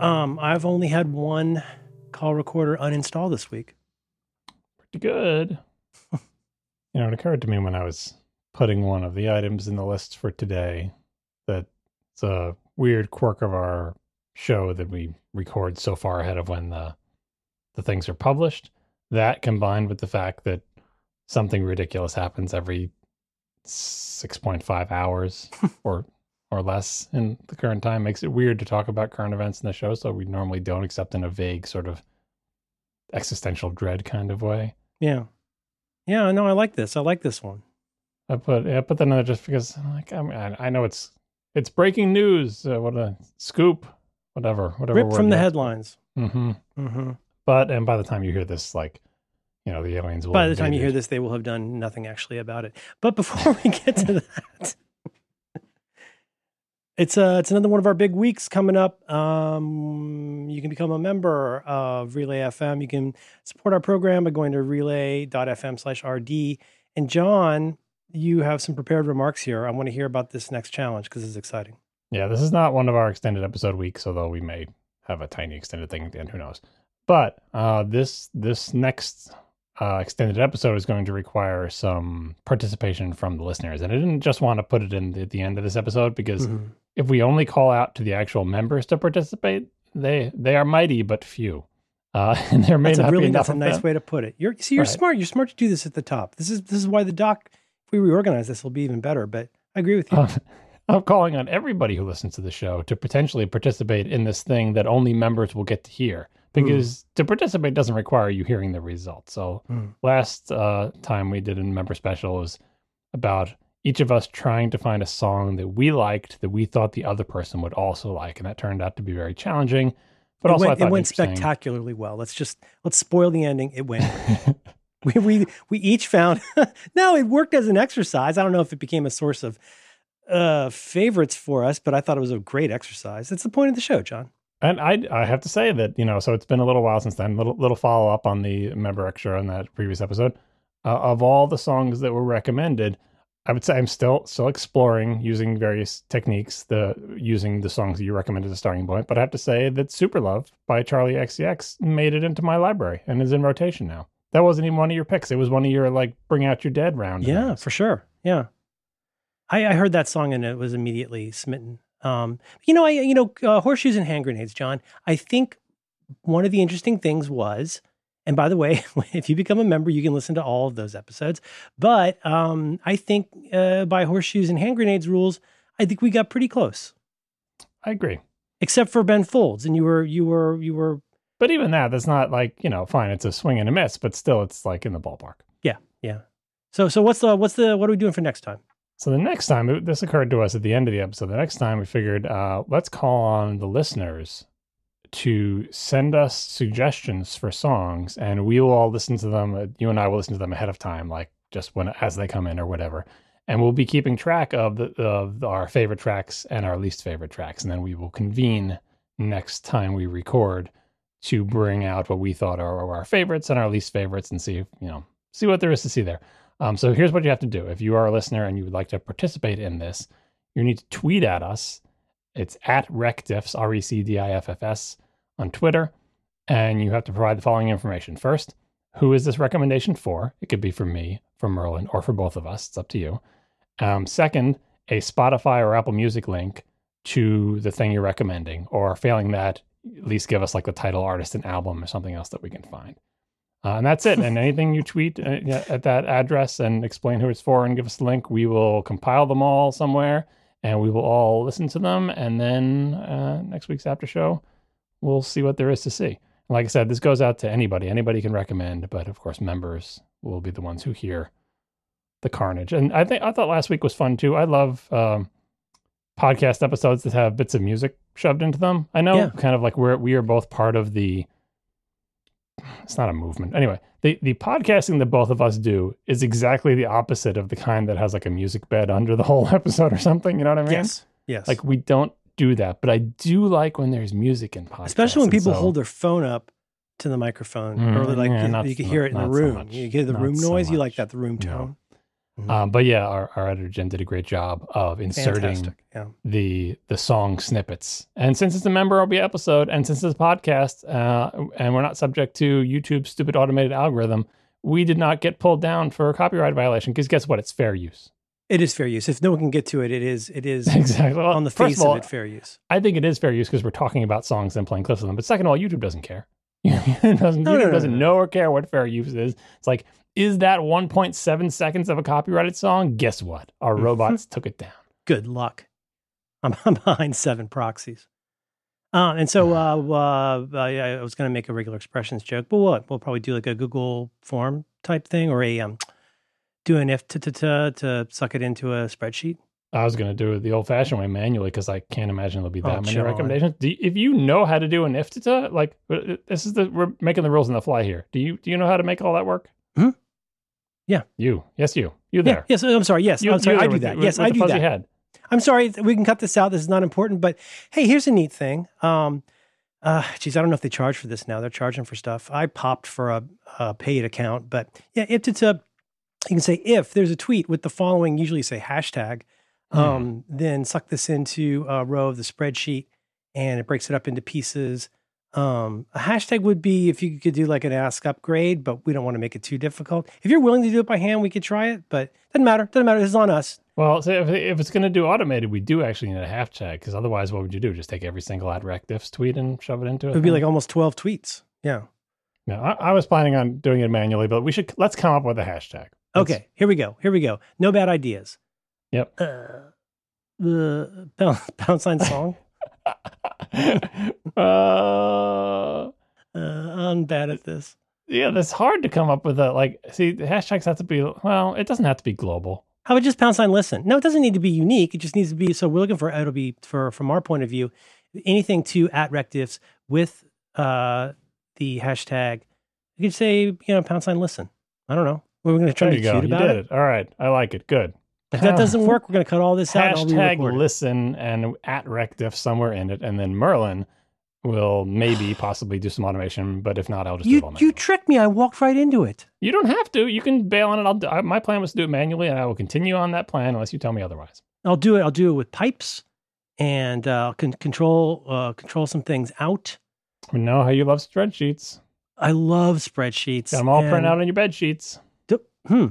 Um, I've only had one call recorder uninstall this week. Pretty good. you know, it occurred to me when I was putting one of the items in the list for today that it's a weird quirk of our show that we record so far ahead of when the the things are published. That combined with the fact that something ridiculous happens every 6.5 hours or or less in the current time makes it weird to talk about current events in the show so we normally don't except in a vague sort of existential dread kind of way Yeah. Yeah, no, I like this. I like this one. i put i put that in there just because like i mean i, I know it's it's breaking news uh, what a scoop whatever whatever Rip from the headlines. hmm hmm but and by the time you hear this like you know the aliens will By the time you hear this, they will have done nothing actually about it. But before we get to that, it's uh it's another one of our big weeks coming up. Um, you can become a member of Relay FM. You can support our program by going to relay.fm slash RD. And John, you have some prepared remarks here. I want to hear about this next challenge because it's exciting. Yeah, this is not one of our extended episode weeks, although we may have a tiny extended thing at the end. Who knows? But uh, this this next uh, extended episode is going to require some participation from the listeners, and I didn't just want to put it in the, at the end of this episode because Mhm. if we only call out to the actual members to participate, they they are mighty but few, uh, and there may That's a not really be that's a nice them. way to put it. You're see, you're Right. smart. You're smart to do this at the top. This is this is why the doc. If we reorganize this, will be even better. But I agree with you. Uh, I'm calling on everybody who listens to the show to potentially participate in this thing that only members will get to hear. Because to participate doesn't require you hearing the results. So Mm. last uh, time we did a member special was about each of us trying to find a song that we liked that we thought the other person would also like, and that turned out to be very challenging. But it also, went, I thought it went spectacularly well. Let's just let's spoil the ending. It went. we we we each found. no, it worked as an exercise. I don't know if it became a source of uh favorites for us, but I thought it was a great exercise. It's the point of the show, John. And I I have to say that you know so it's been a little while since then. Little little follow up on the member extra on that previous episode. Uh, of all the songs that were recommended, I would say I'm still still exploring using various techniques. The using the songs that you recommended as a starting point. But I have to say that Super Love by Charli XCX made it into my library and is in rotation now. That wasn't even one of your picks. It was one of your like bring out your dead round. Yeah, for sure. Yeah, I, I heard that song and it was immediately smitten. Um, you know, I you know uh, horseshoes and hand grenades, John. I think one of the interesting things was, and by the way, if you become a member, you can listen to all of those episodes. But um, I think uh, by horseshoes and hand grenades rules, I think we got pretty close, I agree. except for Ben Folds, and you were you were you were But even that, that's not like you know, fine. It's a swing and a miss, but still, it's like in the ballpark. yeah yeah. So so what's the what's the what are we doing for next time? So the next time, this occurred to us at the end of the episode. The next time we figured, uh, let's call on the listeners to send us suggestions for songs, and we will all listen to them. uh, You and I will listen to them ahead of time, like just when as they come in or whatever. And we'll be keeping track of the of our favorite tracks and our least favorite tracks, and then we will convene next time we record to bring out what we thought are our favorites and our least favorites, and see you know see what there is to see there. Um, so here's what you have to do. If you are a listener and you would like to participate in this, you need to tweet at us. It's at RecDiffs, R E C D I F F S, on Twitter. And you have to provide the following information. First, who is this recommendation for? It could be for me, for Merlin, or for both of us. It's up to you. Um, second, a Spotify or Apple Music link to the thing you're recommending, or failing that, at least give us like the title, artist, and album, or something else that we can find. Uh, and that's it. And anything you tweet uh, at that address and explain who it's for and give us the link, we will compile them all somewhere and we will all listen to them. And then uh, next week's after show, we'll see what there is to see. Like I said, this goes out to anybody. Anybody can recommend, but of course, members will be the ones who hear the carnage. And I think I thought last week was fun too. I love um, podcast episodes that have bits of music shoved into them. I know, Yeah. kind of like we're we are both part of the it's not a movement. Anyway, the the podcasting that both of us do is exactly the opposite of the kind that has like a music bed under the whole episode or something. You know what I mean? Yes, yes. Like we don't do that, but I do like when there's music in podcasts, especially when people so- hold their phone up to the microphone Mm, or like yeah, you, not- you can hear it in the not so room you hear the Not room so noise you like that the room No. Mhm. Um, but yeah, our, our editor Jen did a great job of inserting Yeah. the the song snippets. And since it's a member OB episode, and since it's a podcast, uh, and we're not subject to YouTube's stupid automated algorithm, we did not get pulled down for a copyright violation. Because guess what? It's fair use. It is fair use. If no one can get to it, it is it is exactly. On the first face of, all, of it fair use. I think it is fair use because we're talking about songs and playing clips of them. But second of all, YouTube doesn't care. Doesn't, No, YouTube no, doesn't no. know or care what fair use is. It's like, is that 1.7 seconds of a copyrighted song? Guess what? Our Mm-hmm. robots took it down. Good luck. I'm, I'm behind seven proxies. Uh, and so uh, uh, I, I was going to make a regular expressions joke, but what? We'll probably do like a Google form type thing or a um, do an if to, to, to, to suck it into a spreadsheet. I was going to do it the old fashioned way manually because I can't imagine there'll be that Oh, many John. recommendations. Do you- if you know how to do an IFTTT, like uh, this is the we're making the rules on the fly here. Do you do you know how to make all that work? Hmm? Yeah. You. Yes, you. You Yeah, there. yes, I'm sorry. Yes, You, I'm sorry. I do with that. yes, with I do that. Head. I'm sorry. We can cut this out. This is not important. But hey, here's a neat thing. Um, uh, geez, I don't know if they charge for this now. They're charging for stuff. I popped for a, a paid account, but yeah, if it's a, you can say if there's a tweet with the following, usually say hashtag, um, then suck this into a row of the spreadsheet, and it breaks it up into pieces. Um, a hashtag would be if you could do like an ask upgrade, but we don't want to make it too difficult. If you're willing to do it by hand, we could try it, but doesn't matter. Doesn't matter. It's on us. Well, so if, if it's going to do automated, we do actually need a hashtag because otherwise, what would you do? Just take every single at diffs tweet and shove it into it? It would be like almost 12 tweets. Yeah. No, I, I was planning on doing it manually, but we should let's come up with a hashtag. Let's- Okay, here we go. Here we go. No bad ideas. Yep. Uh, the pound, pound sign song. uh, Uh, I'm bad at this. yeah, that's hard to come up with a like. See, the hashtags have to be. Well, it doesn't have to be global. How about just pound sign listen? No, it doesn't need to be unique. It just needs to be. So we're looking for it'll be for from our point of view, anything to at RecDiffs with uh the hashtag. You could say you know pound sign listen. I don't know. We're going to try There to you go. cute You about did it. it. All right, I like it. Good. If that doesn't work, we're going to cut all this out. and I'll Hashtag re-record listen and at RecDiff somewhere in it, and then Merlin will maybe possibly do some automation. But if not, I'll just do it You all you tricked me. I walked right into it. You don't have to. You can bail on it. I'll. Do, I, my plan was to do it manually, and I will continue on that plan unless you tell me otherwise. I'll do it. I'll do it with pipes, and uh, I'll con- control uh, control some things out. We know how you love spreadsheets. I love spreadsheets. Got them all and- printed out on your bed sheets. D- hmm.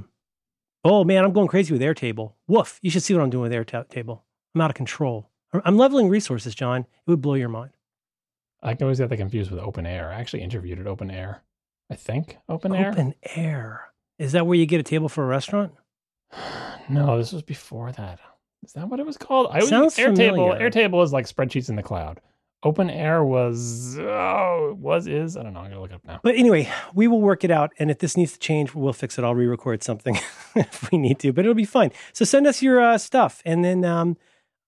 Oh man, I'm going crazy with Airtable. Woof! You should see what I'm doing with Airtable. I'm out of control. I'm- leveling resources, John. It would blow your mind. I can always get that confused with Open Air. I actually interviewed at Open Air. I think Open Air. Open air. Is that where you get a table for a restaurant? No, this was before that. Is that what it was called? I was Sounds Airtable. familiar. Airtable is like spreadsheets in the cloud. Open Air was oh was is I don't know. I'm gonna look it up now. But anyway, we will work it out. And if this needs to change, we'll fix it. I'll re-record something if we need to, but it'll be fine. So send us your uh, stuff, and then um,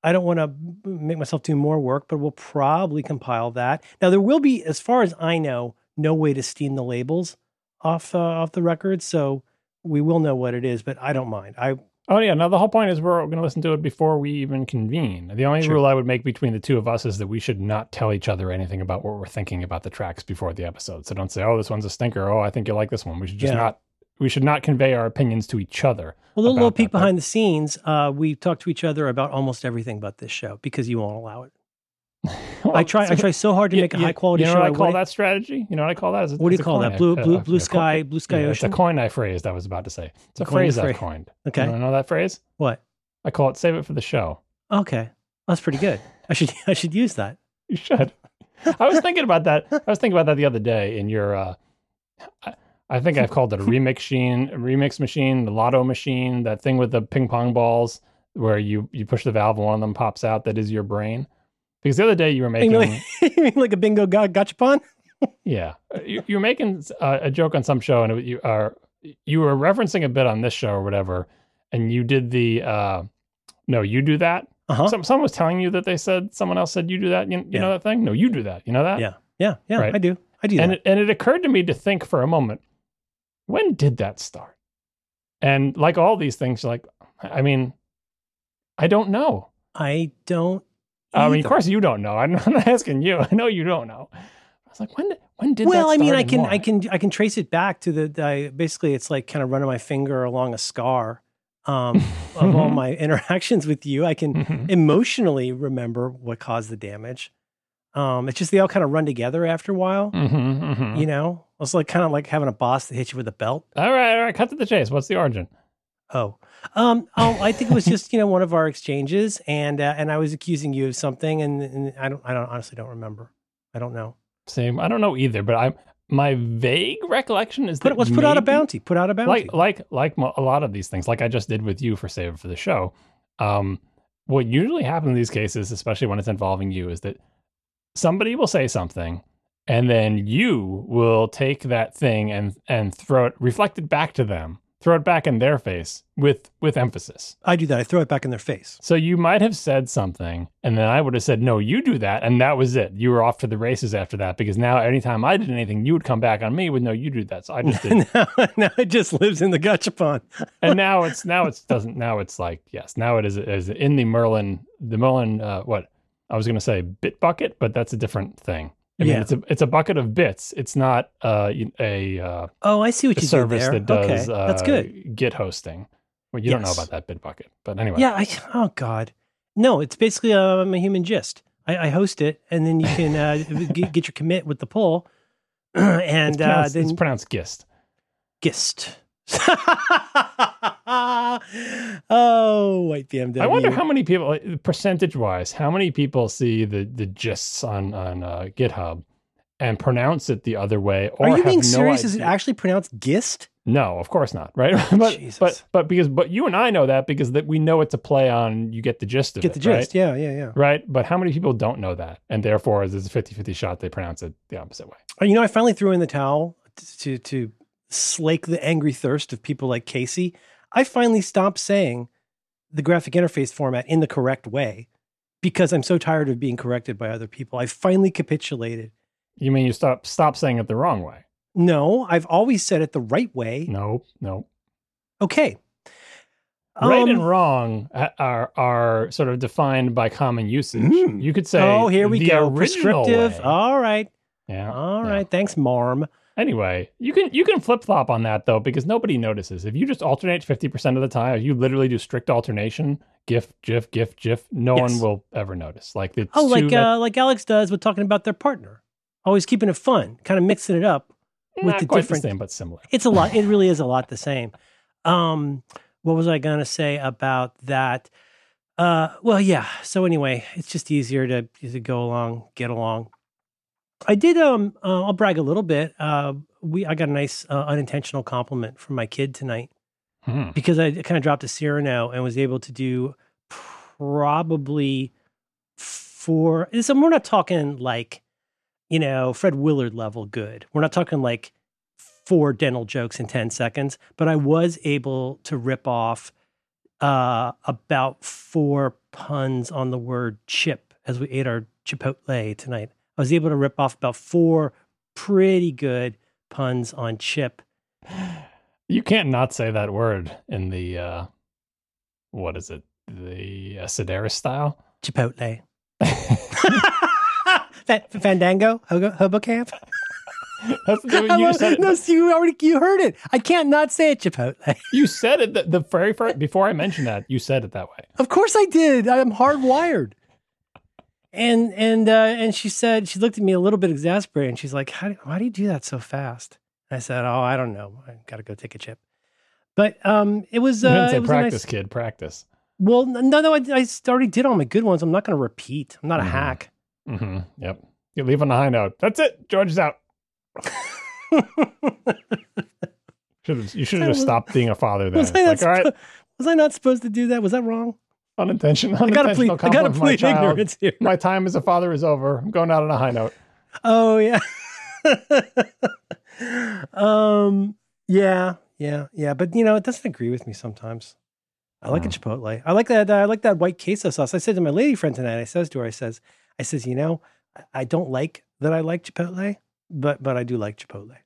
I don't want to make myself do more work, but we'll probably compile that. Now there will be, as far as I know, no way to steam the labels off uh, off the record, so we will know what it is. But I don't mind. I Oh yeah, no. The whole point is we're going to listen to it before we even convene. The only Sure. rule I would make between the two of us is that we should not tell each other anything about what we're thinking about the tracks before the episode. So don't say, "Oh, this one's a stinker." Oh, I think you'll like this one. We should just Yeah. not. We should not convey our opinions to each other. Well, a little, little peek behind the scenes. Uh, we talk to each other about almost everything but this show because you won't allow it. I try. I try so hard to You- make a you- high quality You know show. what I I call wouldn't- that strategy? You know what I call that? It's What do you call that? I- Blue, uh, blue, uh, blue sky, blue sky yeah, It's a coin I phrased. I was about to say. It's a coined phrase I've coined. Okay. You know that phrase? What? I call it "save it for the show." Okay, that's pretty good. I should I should use that. You should. I was thinking about that. I was thinking about that the other day in your. Uh, I, I think I've called it a remix machine, a remix machine, the lotto machine, that thing with the ping pong balls where you you push the valve and one of them pops out. That is your brain. Because the other day you were making, like, you mean like a bingo ga- gachapon? yeah, you, you were making uh, a joke on some show, and it, you are you were referencing a bit on this show or whatever, and you did the uh, no, you do that. Uh huh. Some someone was telling you that they said someone else said you do that. You, you Yeah. know that thing? No, you do that. You know that? Yeah. Yeah, yeah, Right. I do. I do and that. it, and it occurred to me to think for a moment, when did that start? And like all these things, like I mean, I don't know. I don't. I mean, of course you don't know. I'm not asking you. I know you don't know. I was like, when? When did? Well, I mean, I can? I can, I can trace it back to the. the I, basically, it's like kind of running my finger along a scar um, of all my interactions with you. I can Mhm. emotionally remember what caused the damage. Um, it's just they all kind of run together after a while. Mhm, mhm. You know, it's like kind of like having a boss that hits you with a belt. All right, all right. Cut to the chase. What's the origin? Oh, um, oh, I think it was just you know one of our exchanges, and uh, and I was accusing you of something, and, and I don't, I don't honestly don't remember. I don't know. Same. I don't know either, but I my vague recollection is Put that let's put out a bounty. Put out a bounty. like like like a lot of these things like i just did with you for save for the show um what usually happens in these cases especially when it's involving you is that somebody will say something and then you will take that thing and and throw it reflected back to them throw it back in their face with with emphasis I do that. I throw it back in their face. so you might have said something and then i would have said no you do that and that was it you were off to the races after that because now anytime i did anything you would come back on me with no you do that so i just did now, now it just lives in the gachapon. and now it's now it's doesn't now it's like yes now it is is in the Merlin the Merlin uh, what I was going to say bit bucket but that's a different thing. I mean Yeah. it's a it's a bucket of bits. It's not uh, a uh, Oh, I see what you service that does okay, uh, that's good. Git hosting. Well, you don't know about that bit bucket, but anyway. Yeah. I, oh God, no. It's basically um, a human gist. I, I host it, and then you can uh, get, get your commit with the pull, It's and uh, pronounced, then it's pronounced gist. gist. oh, white BMW. I wonder how many people, percentage wise, how many people see the the gists on on uh, GitHub and pronounce it the other way, or Are you being no serious? Is it actually pronounced gist? No, of course not. Right? but Jesus. but but because but you and I know that because that we know it's a play on you get the gist of Get it. Get the right? gist. Yeah, yeah, yeah. Right? But how many people don't know that? And therefore there's a 50-50 shot they pronounce it the opposite way. Oh, You know, I finally threw in the towel to to slake the angry thirst of people like Casey. I finally stopped saying the graphic interface format in the correct way because I'm so tired of being corrected by other people. I finally capitulated. You mean you stop stop saying it the wrong way? No, I've always said it the right way. No, no. Okay. right Um, and wrong are are sort of defined by common usage. Mm. You could say oh, here we go. Prescriptive. way. All right. yeah. All right. yeah. Thanks, Marm. Anyway, you can you can flip flop on that though because nobody notices. If you just alternate fifty percent of the time, if you literally do strict alternation, GIF, GIF, GIF, GIF, no Yes. one will ever notice. Like the Oh, like that- uh, like Alex does with talking about their partner. Always keeping it fun, kind of mixing it up. with the quite different- the same, but similar. It's a lot. It really is a lot the same. Um, what was I going to say about that? Uh, well, yeah. So anyway, it's just easier to to go along, get along. I did. Um, uh, I'll brag a little bit. Uh, we I got a nice uh, unintentional compliment from my kid tonight Hmm. because I kind of dropped a Cyrano and was able to do probably four. So we're not talking like, you know, Fred Willard level good. We're not talking like four dental jokes in 10 seconds, but I was able to rip off uh, about four puns on the word chip as we ate our Chipotle tonight. I was able to rip off about four pretty good puns on chip. You can't not say that word in the uh what is it? The uh, Sedaris style. Chipotle. Fa- Fandango, Hobo, Hobo Camp. That's the, I you said it. no, you already you heard it. I can't not say it, Chipotle. You said it the, the very first before I mentioned that. You said it that way. Of course I did. I'm hardwired. And and uh, and she said she looked at me a little bit exasperated. And she's like, "How? do- Why do you do that so fast?" And I said, "Oh, I don't know. I got to go take a chip." But um, it was You uh, didn't say it was practice, nice. kid. Practice. Well, no, no, I, I already did all my good ones. I'm not going to repeat. I'm not a Mhm. hack. hmm Yep. You leave on a high note. That's it. George is out. Should have, you should have just stopped being a father then. was, It's I not like, all right, was I not supposed to do that? Was that wrong? Unintentional, I gotta plead. I gotta plead ignorance here. My time as a father is over. I'm going out on a high note. Oh yeah. um. Yeah. Yeah. Yeah. But you know, it doesn't agree with me sometimes. I like a Mm. chipotle. I like that. I like that white queso sauce. I said to my lady friend tonight. I says to her, I says, I says, you know, I don't like that I like chipotle, but but I do like chipotle.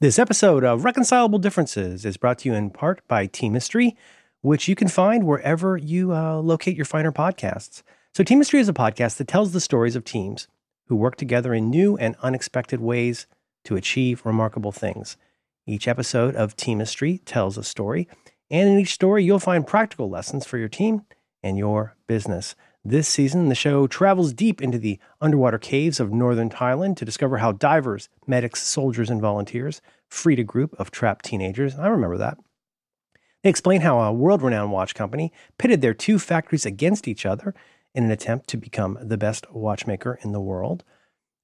This episode of Reconcilable Differences is brought to you in part by Teamistry, which you can find wherever you uh, locate your finer podcasts. So, Teamistry is a podcast that tells the stories of teams who work together in new and unexpected ways to achieve remarkable things. Each episode of Teamistry tells a story, and in each story, you'll find practical lessons for your team and your business. This season, the show travels deep into the underwater caves of northern Thailand to discover how divers, medics, soldiers, and volunteers freed a group of trapped teenagers. I remember that. They explain how a world renowned watch company pitted their two factories against each other in an attempt to become the best watchmaker in the world.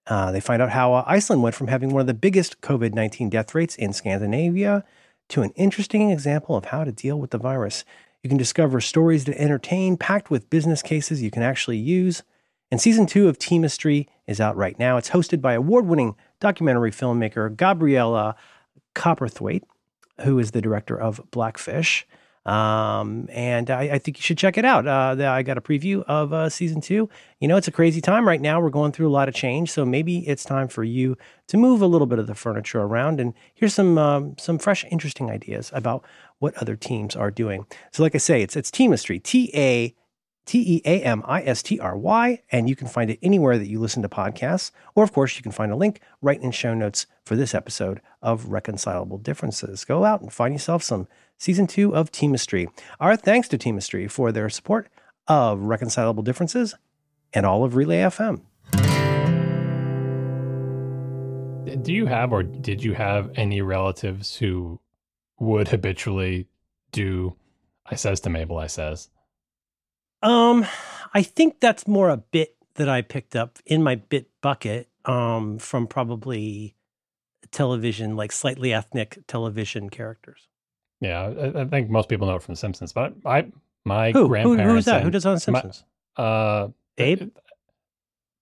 Uh, they find out how uh, Iceland went from having one of the biggest COVID 19 death rates in Scandinavia to an interesting example of how to deal with the virus. You can discover stories that entertain, packed with business cases you can actually use. And season two of Teamistry is out right now. It's hosted by award winning documentary filmmaker Gabriela Cowperthwaite, who is the director of Blackfish. Um, and I, I, think you should check it out. Uh, I got a preview of uh, season two. You know, it's a crazy time right now. We're going through a lot of change, so maybe it's time for you to move a little bit of the furniture around. And here's some um, some fresh, interesting ideas about what other teams are doing. So, like I say, it's it's Teamistry, T A T E A M I S T R Y, and you can find it anywhere that you listen to podcasts. Or, of course, you can find a link right in show notes for this episode of Reconcilable Differences. Go out and find yourself some season two of Teamistry. Our thanks to Teamistry for their support of Reconcilable Differences and all of Relay FM. Do you have or did you have any relatives who would habitually do I says to Mabel, I says? Um, I think that's more a bit that I picked up in my bit bucket um, from probably television, like slightly ethnic television characters. Yeah, I, I, think most people know it from The Simpsons, but I my Who? grandparents. Who, who's that? Who does on The Simpsons? My, uh, Abe?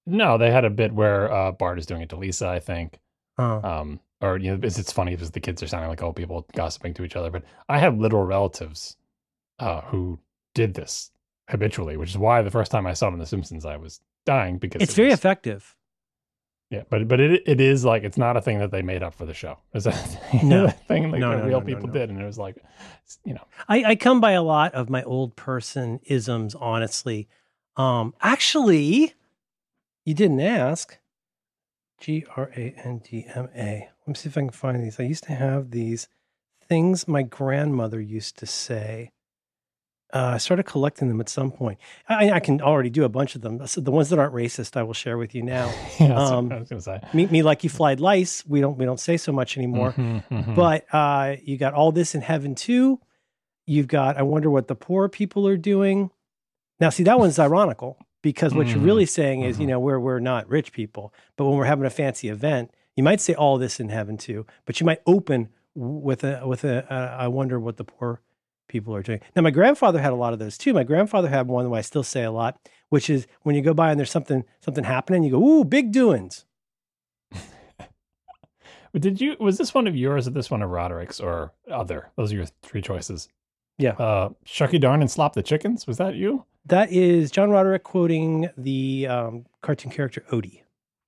No, they had a bit where uh, Bart is doing it to Lisa, I think. Oh. Um, or you know, it's, it's funny because the kids are sounding like old people gossiping to each other. But I have literal relatives uh, who did this habitually, which is why the first time I saw it in The Simpsons, I was dying because it's it very was, effective. Yeah, but but it it is like it's not a thing that they made up for the show. It's a thing, No. a thing like No, that no, real people did, and it was like, you know, I, I come by a lot of my old person isms, honestly. Um, actually, you didn't ask. G R A N D M A. Let me see if I can find these. I used to have these things my grandmother used to say. Uh, I started collecting them at some point. I, I can already do a bunch of them. So the ones that aren't racist, I will share with you now. yeah, Um, I was gonna say. Meet me like you flied lice. We don't we don't say so much anymore. Mhm, mhm. But uh, you got all this in heaven too. You've got I wonder what the poor people are doing. Now, see that one's ironical because what you're Mhm, really saying is, you mhm. know, we're we're not rich people, but when we're having a fancy event, you might say all this in heaven too, but you might open with a with a uh, I wonder what the poor people are doing. Now, my grandfather had a lot of those too. My grandfather had one that I still say a lot, which is when you go by and there's something something happening, you go, "Ooh, big doings." Did you was this one of yours or this one of Roderick's or other? Those are your three choices. Yeah. Uh Shucky Darn and Slop the Chickens. Was that you? That is John Roderick quoting the um, cartoon character Odie.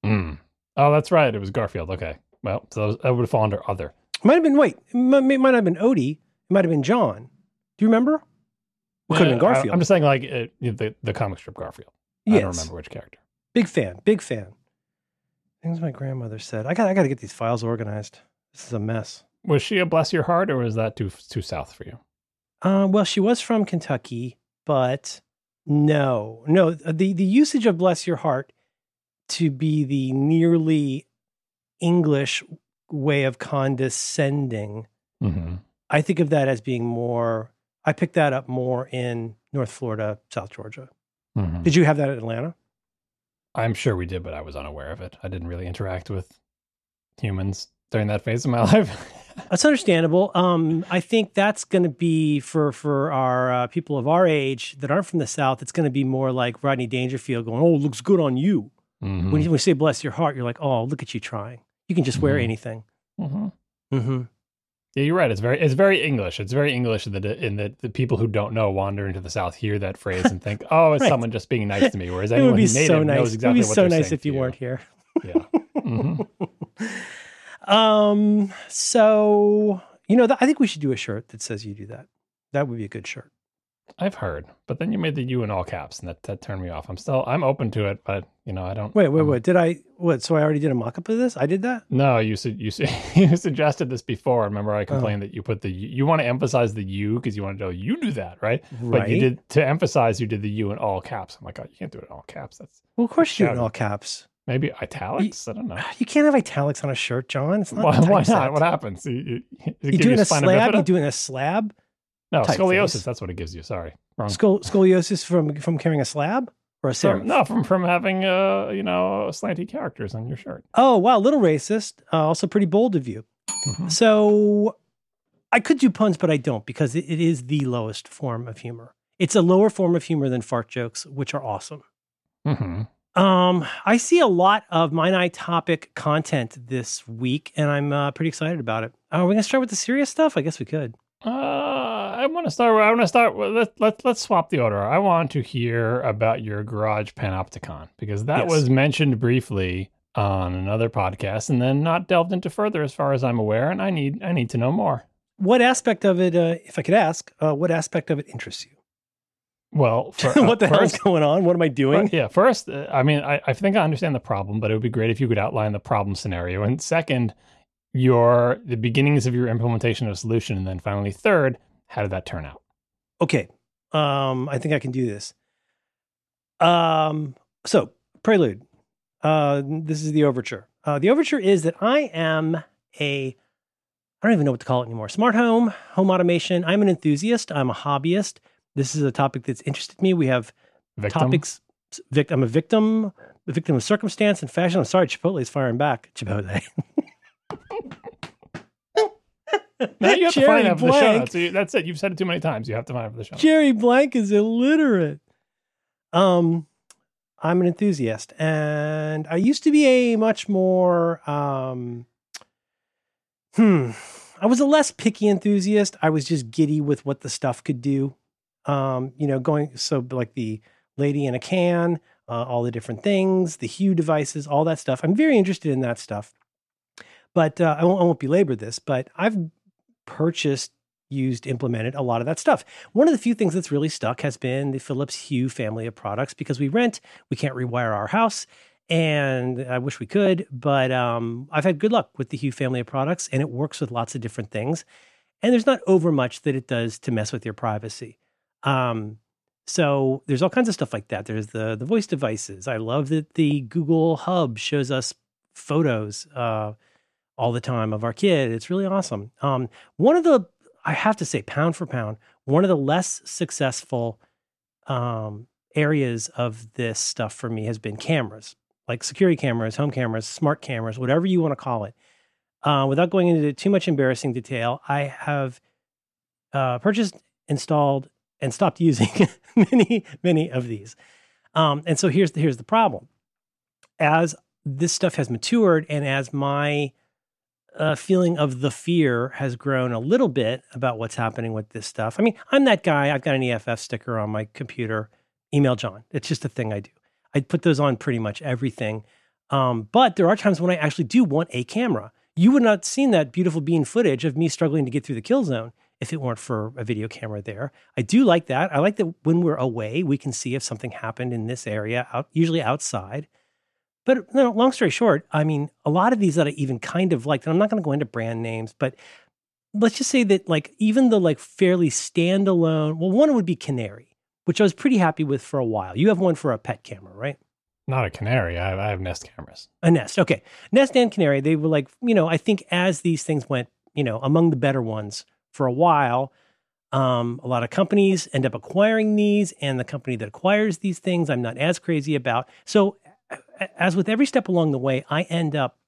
Mm. Oh, that's right. It was Garfield. Okay. Well, so that would fall under other. It might have been wait. It might, it might not have been Odie. It might have been John. Do you remember? It could have been Yeah, I- Garfield. I'm just saying, like the the comic strip Garfield. I don't remember which character. Big fan. Big fan. Things my grandmother said. I got. I got to get these files organized. This is a mess. Was she a bless your heart, or was that too too south for you? Uh, well, she was from Kentucky, but no, no. The the usage of "bless your heart" to be the nearly English way of condescending. Mm-hmm. I think of that as being more. I picked that up more in North Florida, South Georgia. Mm-hmm. Did you have that in Atlanta? I'm sure we did, but I was unaware of it. I didn't really interact with humans during that phase of my life. That's understandable. Um, I think that's going to be for for our uh, people of our age that aren't from the South. It's going to be more like Rodney Dangerfield going, "Oh, it looks good on you." Mhm. When you, when you say "bless your heart," you're like, "Oh, look at you trying. You can just wear Mhm. anything." Mhm. hmm Yeah, you're right. It's very it's very English. It's very English that in that the people who don't know wander into the South hear that phrase and think, "Oh, it's Right. someone just being nice to me." Whereas It anyone who's native so nice. knows exactly it would be so nice if you to weren't here. Yeah. Mhm. Um. So you know, th- I think we should do a shirt that says you do that. That would be a good shirt. I've heard, but then you made the U in all caps, and that, that turned me off. I'm still I'm open to it, but you know I don't. Wait, wait, I'm- wait. Did I what? So I already did a mock-up of this? I did that? No, you su- you su- you suggested this before. Remember, Oh. I complained that you put the you want to emphasize the U because you want to know you do that, right? Right. But you did to emphasize you did the U in all caps. I'm like, oh, you can't do it in all caps. That's Well, of course you do it in all caps. maybe italics. I don't know. You can't have italics on a shirt, John. It's not Why, why not? What happens? You, you, You give doing you a slab? You doing a slab? No scoliosis. That's what it gives you. Sorry, wrong. Scol- scoliosis from from carrying a slab or a serif? From, no, from from having uh you know slanty characters on your shirt. Oh wow, a little racist. Uh, also pretty bold of you. Mhm. So I could do puns, but I don't because it, it is the lowest form of humor. It's a lower form of humor than fart jokes, which are awesome. Mhm. Um, I see a lot of my night topic content this week, and I'm uh, pretty excited about it. Are we gonna start with the serious stuff? I guess we could. Uh, I want to start. I want to start. with- Let let let's swap the order. I want to hear about your garage panopticon because that Yes. was mentioned briefly on another podcast, and then not delved into further, as far as I'm aware. And I need I need to know more. What aspect of it, uh, if I could ask, uh, what aspect of it interests you? Well, for, what the uh, hell's first, going on? What am I doing? Fir- yeah, first, uh, I mean, I, I think I understand the problem, but it would be great if you could outline the problem scenario. And second, your the beginnings of your implementation of a solution, and then finally, third, how did that turn out? Okay. Um, I think I can do this. Um, so prelude. Uh, this is the overture. Uh, the overture is that I am a, I don't even know what to call it anymore. Smart home, home automation. I'm an enthusiast. I'm a hobbyist. This is a topic that's interested me. We have Victim? topics. Vic, I'm a victim, a victim of circumstance and fashion. I'm sorry, Chipotle is firing back. Chipotle. Now you have to find out for the show Blank. notes. So that's it. You've said it too many times. You have to find it for the show. notes. Jerry Blank is illiterate. Um, I'm an enthusiast, and I used to be a much more um, hmm. I was a less picky enthusiast. I was just giddy with what the stuff could do. Um, you know, going so like the lady in a can, uh, all the different things, the Hue devices, all that stuff. I'm very interested in that stuff. But uh, I won't, I won't belabor this. But I've purchased, used, implemented a lot of that stuff. One of the few things that's really stuck has been the Philips Hue family of products because we rent, we can't rewire our house, and I wish we could, but um, I've had good luck with the Hue family of products, and it works with lots of different things. And there's not over much that it does to mess with your privacy. Um, so there's all kinds of stuff like that. There's the the voice devices. I love that the Google Hub shows us photos uh, all the time of our kid. It's really awesome. Um, one of the I have to say, pound for pound, one of the less successful um, areas of this stuff for me has been cameras, like security cameras, home cameras, smart cameras, whatever you want to call it. Uh, without going into too much embarrassing detail, I have uh, purchased, installed, and stopped using many, many of these. Um, and so here's the, here's the problem: as this stuff has matured, and as my uh, feeling of the fear has grown a little bit about what's happening with this stuff. I mean, I'm that guy. I've got an EFF sticker on my computer. Email John. It's just a thing I do. I put those on pretty much everything. Um, but there are times when I actually do want a camera. You would not have seen that beautiful bean footage of me struggling to get through the kill zone if it weren't for a video camera there. I do like that. I like that when we're away, we can see if something happened in this area, out, usually outside. But you know, long story short, I mean, a lot of these that I even kind of liked, and I'm not going to go into brand names, but let's just say that like even the like fairly standalone, well, one would be Canary, which I was pretty happy with for a while. You have one for a pet camera, right? Not a canary. I have, I have Nest cameras. A Nest. Okay. Nest and Canary, they were like, you know, I think as these things went, you know, among the better ones for a while, um, a lot of companies end up acquiring these, and the company that acquires these things, I'm not as crazy about. So, as with every step along the way, I end up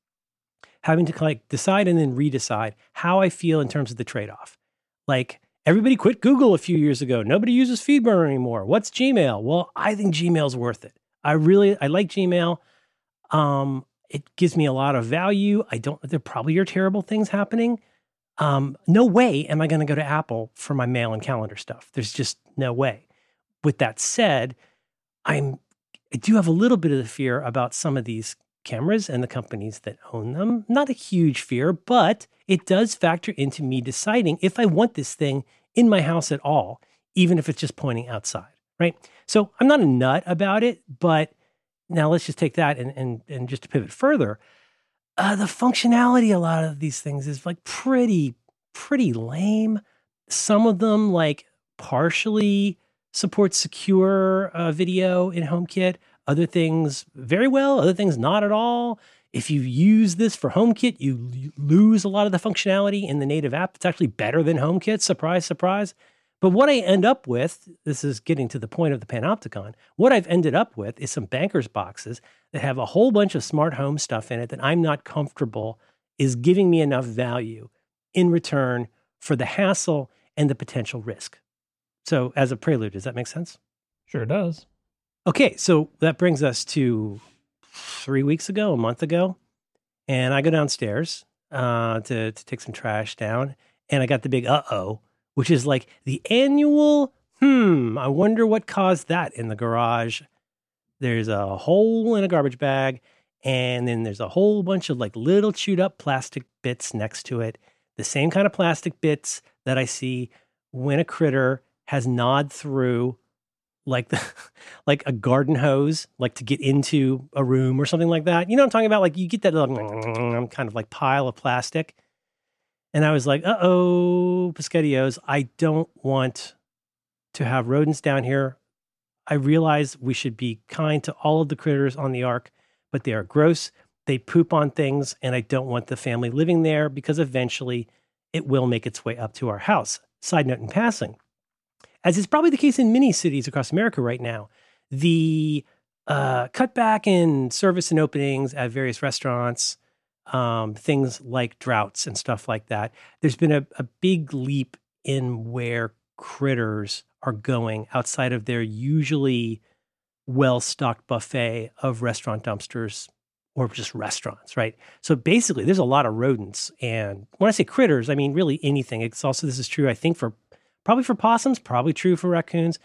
having to like decide and then redecide how I feel in terms of the trade off. Like, everybody quit Google a few years ago. Nobody uses FeedBurner anymore. What's Gmail? Well, I think Gmail's worth it. I really, I like Gmail. Um, it gives me a lot of value. I don't, there probably are terrible things happening. Um, no way am I going to go to Apple for my mail and calendar stuff. There's just no way. With that said, I'm, I do have a little bit of the fear about some of these cameras and the companies that own them. Not a huge fear, but it does factor into me deciding if I want this thing in my house at all, even if it's just pointing outside, right? So I'm not a nut about it, but now let's just take that and and and just to pivot further, uh, the functionality a lot of these things is like pretty pretty lame. Some of them like partially support secure uh, video in HomeKit. Other things very well. Other things not at all. If you use this for HomeKit, you lose a lot of the functionality in the native app. It's actually better than HomeKit. Surprise, surprise. But what I end up with, this is getting to the point of the Panopticon, what I've ended up with is some banker's boxes that have a whole bunch of smart home stuff in it that I'm not comfortable is giving me enough value in return for the hassle and the potential risk. So, as a prelude, does that make sense? Sure does. Okay, so that brings us to three weeks ago, a month ago, and I go downstairs uh, to to take some trash down, and I got the big uh oh, which is like the annual. Hmm, I wonder what caused that in the garage. There's a hole in a garbage bag, and then there's a whole bunch of like little chewed up plastic bits next to it. The same kind of plastic bits that I see when a critter has gnawed through like the like a garden hose, like to get into a room or something like that. You know what I'm talking about? Like you get that kind of like pile of plastic. And I was like, uh oh, Pescatios, I don't want to have rodents down here. I realize we should be kind to all of the critters on the ark, but they are gross. They poop on things, and I don't want the family living there because eventually it will make its way up to our house. Side note in passing as is probably the case in many cities across America right now, the uh, cutback in service and openings at various restaurants, um, things like droughts and stuff like that, there's been a, a big leap in where critters are going outside of their usually well stocked buffet of restaurant dumpsters or just restaurants, right? So basically, there's a lot of rodents. And when I say critters, I mean really anything. It's also, this is true, I think, for Probably for possums, probably true for raccoons.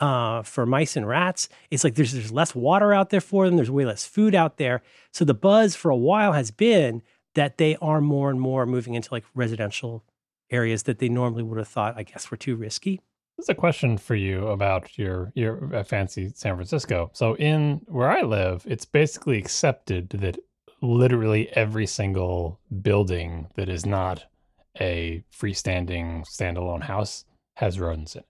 Uh, for mice and rats, it's like there's there's less water out there for them. There's way less food out there. So the buzz for a while has been that they are more and more moving into like residential areas that they normally would have thought, I guess, were too risky. This is a question for you about your your uh, fancy San Francisco. So in where I live, it's basically accepted that literally every single building that is not a freestanding standalone house has rodents in it.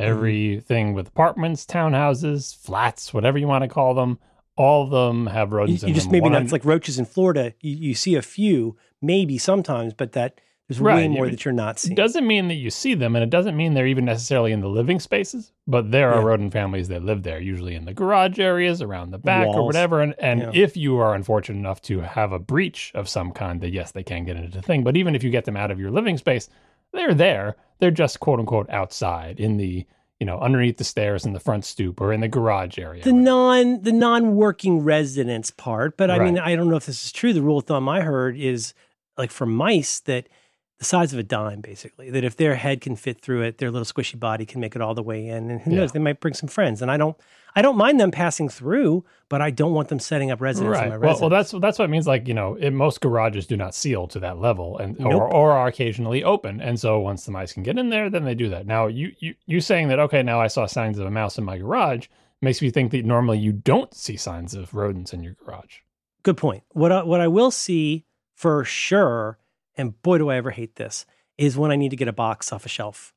Mm-hmm. Everything with apartments, townhouses, flats, whatever you want to call them, all of them have rodents you, in you just them. maybe One not. It's like roaches in Florida. You, you see a few, maybe sometimes, but that there's way more that you're not seeing. It doesn't mean that you see them, and it doesn't mean they're even necessarily in the living spaces. But there are Yeah. rodent families that live there, usually in the garage areas, around the back, or whatever. And and Yeah. if you are unfortunate enough to have a breach of some kind, that yes, they can get into the thing. But even if you get them out of your living space, they're there. They're just quote unquote outside in the you know underneath the stairs in the front stoop or in the garage area. the non the non working residence part, but I mean, I don't know if this is true. The rule of thumb I heard is like for mice that the size of a dime, basically. That if their head can fit through it, their little squishy body can make it all the way in, and who Yeah. knows, they might bring some friends. And I don't, I don't mind them passing through, but I don't want them setting up residence in my Right. Well, residence. well, that's that's what it means. Like you know, it, most garages do not seal to that level, and Nope. or, or are occasionally open. And so once the mice can get in there, then they do that. Now you you you saying that okay, now I saw signs of a mouse in my garage makes me think that normally you don't see signs of rodents in your garage. Good point. What I, what I will see for sure, and boy, do I ever hate this, is when I need to get a box off a shelf.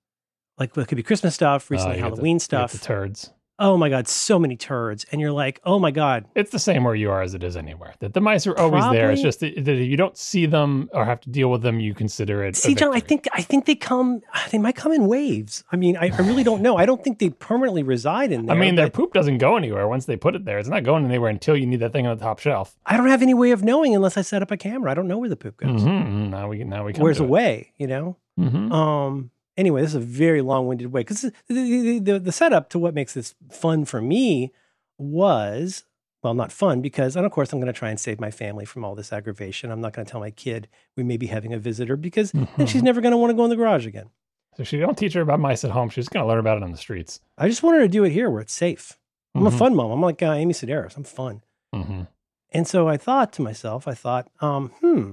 Like it could be Christmas stuff, Uh, recently you get the- Halloween stuff. the turds. Oh my god, so many turds, and you're like, oh my god, It's the same where you are as it is anywhere. That the mice are always there. It's just that, you don't see them or have to deal with them, you consider it. See, John, I think I think they come. They might come in waves. I mean, I, I really don't know. I don't think they permanently reside in there. I mean, their poop doesn't go anywhere once they put it there. It's not going anywhere until you need that thing on the top shelf. I don't have any way of knowing unless I set up a camera. I don't know where the poop goes. Mm-hmm. Now we now we come Where's to the way? You know. Mhm. Um. Anyway, this is a very long-winded way because the, the, the, the setup to what makes this fun for me was well, not fun because, and of course, I'm going to try and save my family from all this aggravation. I'm not going to tell my kid we may be having a visitor because then Mhm. she's never going to want to go in the garage again. So she don't teach her about mice at home. She's going to learn about it on the streets. I just want her to do it here where it's safe. I'm a Mhm. fun mom. I'm like uh, Amy Sedaris. I'm fun. Mhm. And so I thought to myself, I thought, um, hmm,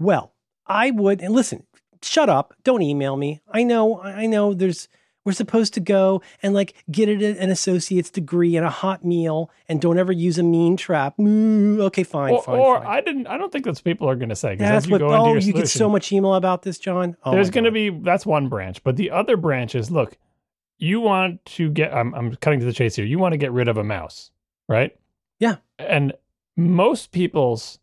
well, I would, and listen, shut up. Don't email me. I know, I know there's, we're supposed to go and like get it an associate's degree and a hot meal and don't ever use a mean trap. Mm, okay, fine, or, fine. Or fine. I didn't. I don't think that's what people are going to say. That's what. oh, you get so much email about this, John. Oh there's going to be that's one branch, but the other branch is look. You want to get. I'm, I'm cutting to the chase here. You want to get rid of a mouse, right? Yeah. And most people's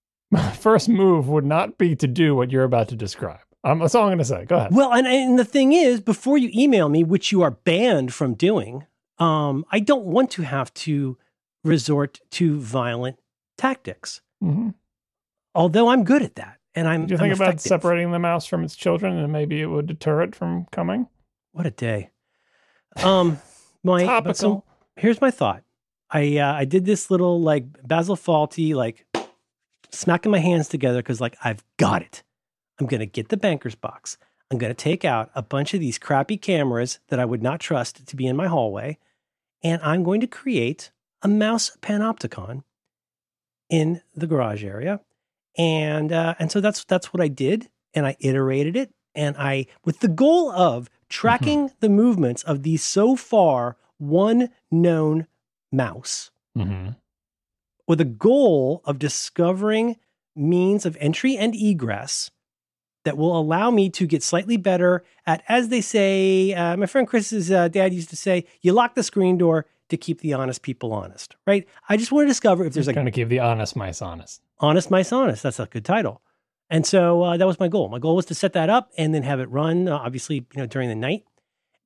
first move would not be to do what you're about to describe. Um, that's all I'm going to say. Go ahead. Well, and, and the thing is, before you email me, which you are banned from doing, um, I don't want to have to resort to violent tactics. Mm-hmm. Although I'm good at that, and I'm. Do you think I'm about effective. separating the mouse from its children, and maybe it would deter it from coming? What a day. Um, my Topical. so here's my thought. I uh, I did this little like Basil Fawlty like smacking my hands together because like I've got it. I'm gonna get the banker's box. I'm gonna take out a bunch of these crappy cameras that I would not trust to be in my hallway, and I'm going to create a mouse panopticon in the garage area, and uh, and so that's that's what I did, and I iterated it, and I with the goal of tracking the movements of the so far one known mouse Mm-hmm. with a goal of discovering means of entry and egress that will allow me to get slightly better at, as they say, uh, my friend Chris's uh, dad used to say, you lock the screen door to keep the honest people honest, right? I just want to discover if there's Just like going to keep the honest mice honest. Honest Mice Honest. That's a good title. And so uh, that was my goal. My goal was to set that up and then have it run, uh, obviously, you know, during the night.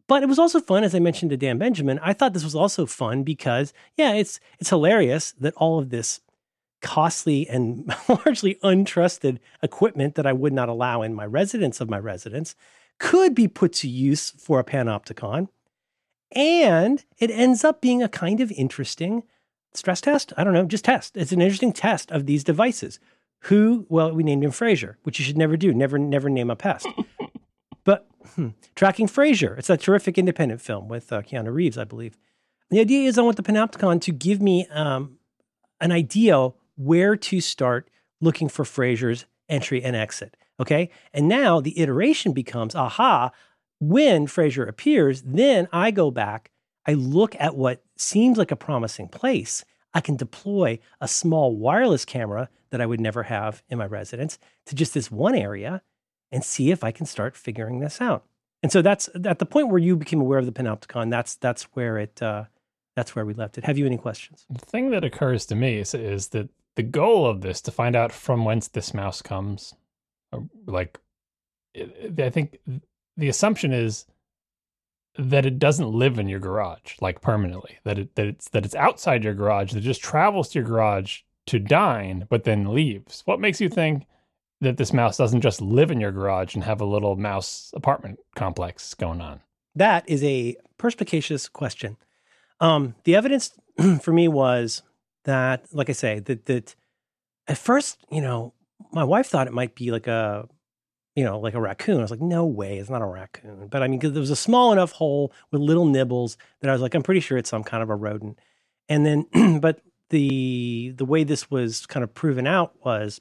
But it was also fun, as I mentioned to Dan Benjamin. I thought this was also fun because, yeah, it's it's hilarious that all of this costly and largely untrusted equipment that I would not allow in my residence of my residence could be put to use for a panopticon. And it ends up being a kind of interesting stress test. I don't know, just test. It's an interesting test of these devices. Who, well, we named him Fraser, which you should never do. Never, never name a pest. but hmm, tracking Fraser, it's a terrific independent film with uh, Keanu Reeves, I believe. The idea is I want the Panopticon to give me um, an idea where to start looking for Fraser's entry and exit. Okay. And now the iteration becomes aha, when Fraser appears, then I go back, I look at what seems like a promising place. I can deploy a small wireless camera that I would never have in my residence to just this one area and see if I can start figuring this out. And so that's at the point where you became aware of the Panopticon. That's that's where it uh, that's where we left it. Have you any questions? The thing that occurs to me is, is that the goal of this to find out from whence this mouse comes, like, I think the assumption is that it doesn't live in your garage like permanently. That it that it's that it's outside your garage that just travels to your garage to dine, but then leaves. What makes you think that this mouse doesn't just live in your garage and have a little mouse apartment complex going on? That is a perspicacious question. Um, the evidence for me was that, like I say, that that at first, you know, my wife thought it might be like a, you know, like a raccoon. I was like, no way, it's not a raccoon. But I mean, because there was a small enough hole with little nibbles that I was like, I'm pretty sure it's some kind of a rodent. And then, but the the way this was kind of proven out was,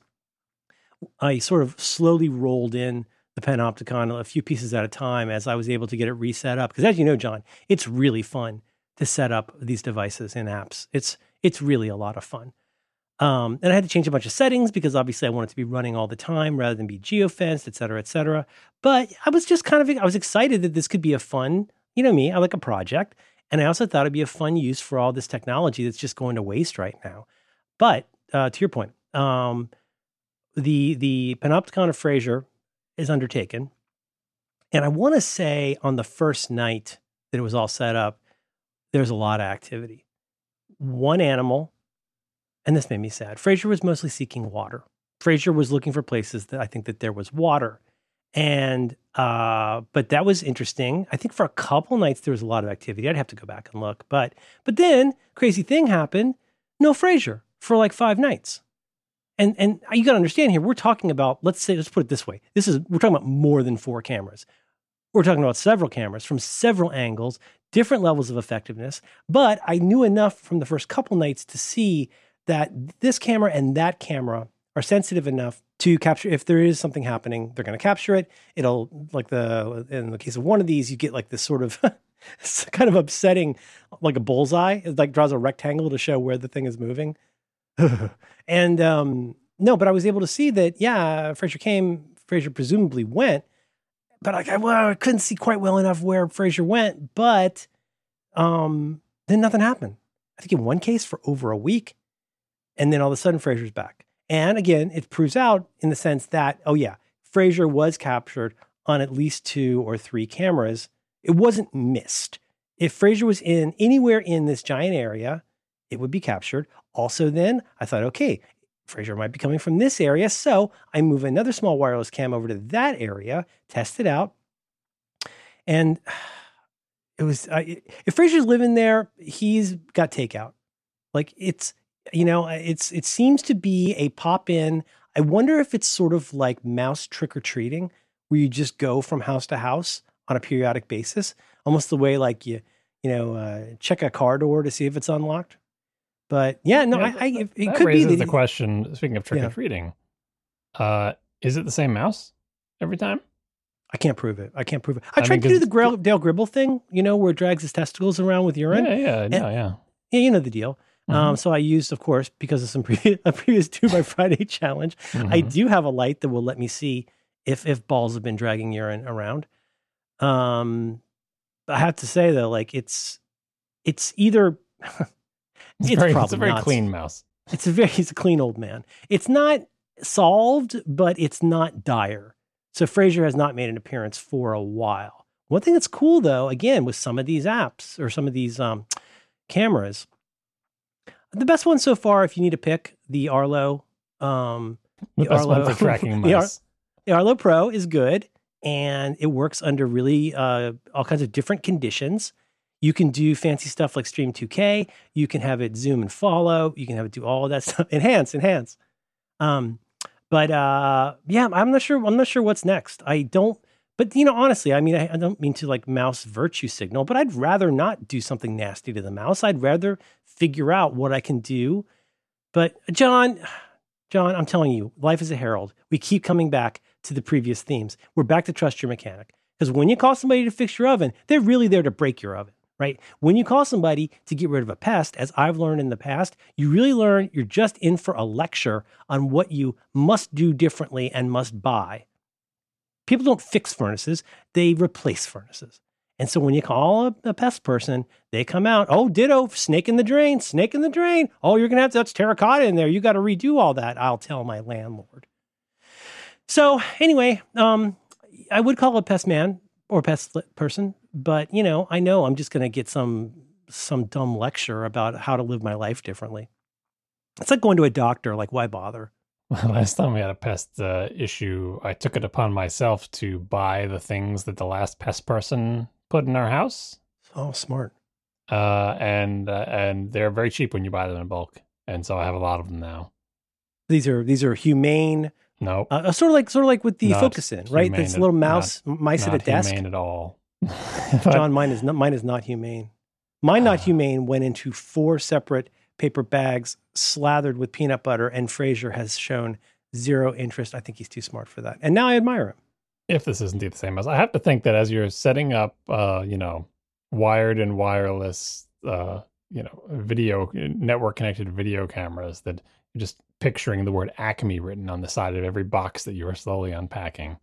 I sort of slowly rolled in the Panopticon a few pieces at a time as I was able to get it reset up. Because as you know, John, it's really fun to set up these devices in apps. It's it's really a lot of fun. Um, and I had to change a bunch of settings because obviously I wanted to be running all the time rather than be geofenced, et cetera, et cetera. But I was just kind of I was excited that this could be a fun, you know me, I like a project. And I also thought it'd be a fun use for all this technology that's just going to waste right now. But uh, to your point, um, the the Panopticon of Fraser is undertaken. And I want to say on the first night that it was all set up, there's a lot of activity. One animal, and this made me sad. Fraser was mostly seeking water. Fraser was looking for places that I think that there was water. And uh, but that was interesting. I think for a couple nights there was a lot of activity. I'd have to go back and look. But but then crazy thing happened. No Fraser for like five nights. And and you got to understand here, we're talking about let's say let's put it this way. This is we're talking about more than four cameras. We're talking about several cameras from several angles, different levels of effectiveness. But I knew enough from the first couple nights to see that this camera and that camera are sensitive enough to capture if there is something happening they're going to capture it it'll like the in the case of one of these you get like this sort of kind of upsetting like a bullseye it like draws a rectangle to show where the thing is moving and um no but i was able to see that yeah fraser came fraser presumably went but like I, well, I couldn't see quite well enough where fraser went but um then nothing happened i think in one case for over a week and then all of a sudden fraser's back and again, it proves out in the sense that, oh, yeah, Fraser was captured on at least two or three cameras. It wasn't missed. If Fraser was in anywhere in this giant area, it would be captured. Also, then I thought, okay, Fraser might be coming from this area. So I move another small wireless cam over to that area, test it out. And it was, if Fraser's living there, he's got takeout. Like it's, you know, it's it seems to be a pop in. I wonder if it's sort of like mouse trick or treating, where you just go from house to house on a periodic basis, almost the way like you you know uh, check a car door to see if it's unlocked. But yeah, no, yeah, I, I, it, it that could raises be the question. Speaking of trick or treating, uh, is it the same mouse every time? I can't prove it. I can't prove it. I, I tried mean, to do the Grail, Dale Gribble thing, you know, where it drags his testicles around with urine. Yeah, yeah, yeah, yeah. Yeah, you know the deal. Um, mm-hmm. Um, so I used, of course, because of some previous, a previous Do by Friday challenge, mm-hmm. I do have a light that will let me see if if balls have been dragging urine around. Um, I have to say though, like it's it's either it's, very, it's a very not, clean mouse. It's a very he's a clean old man. It's not solved, but it's not dire. So Fraser has not made an appearance for a while. One thing that's cool though, again, with some of these apps or some of these um, cameras, the best one so far, if you need to pick, the Arlo. Um, the, the Arlo, for tracking the, Ar- the Arlo Pro is good, and it works under really uh, all kinds of different conditions. You can do fancy stuff like Stream 2K. You can have it zoom and follow. You can have it do all that stuff. Enhance, enhance. Um, but uh, yeah, I'm not sure. I'm not sure what's next. I don't. But you know, honestly, I mean, I, I, don't mean to like mouse virtue signal, but I'd rather not do something nasty to the mouse. I'd rather figure out what I can do. But John, John, I'm telling you, life is a herald. We keep coming back to the previous themes. We're back to trust your mechanic. Because when you call somebody to fix your oven, they're really there to break your oven, right? When you call somebody to get rid of a pest, as I've learned in the past, you really learn you're just in for a lecture on what you must do differently and must buy. People don't fix furnaces, they replace furnaces. And so when you call a, a, pest person, they come out, oh, ditto, snake in the drain, snake in the drain. Oh, you're going to have to, that's terracotta in there. You got to redo all that. I'll tell my landlord. So anyway, um, I would call a pest man or pest person, but you know, I know I'm just going to get some some dumb lecture about how to live my life differently. It's like going to a doctor. Like, why bother? Last time we had a pest uh, issue, I took it upon myself to buy the things that the last pest person put in our house. Oh, smart. Uh, and uh, and they're very cheap when you buy them in bulk, and so I have a lot of them now. These are these are humane. No, uh, uh, sort of like sort of like with the focus in, right? This little mouse mice at a desk. Humane at all. John, mine is not mine is not humane. Mine not humane went into four separate paper bags slathered with peanut butter, and Fraser has shown zero interest. I think he's too smart for that, and now I admire him if this isn't the same as I have to think that as you're setting up, uh, you know, wired and wireless, uh, you know, video network connected video cameras, that you're just picturing the word Acme written on the side of every box that you are slowly unpacking.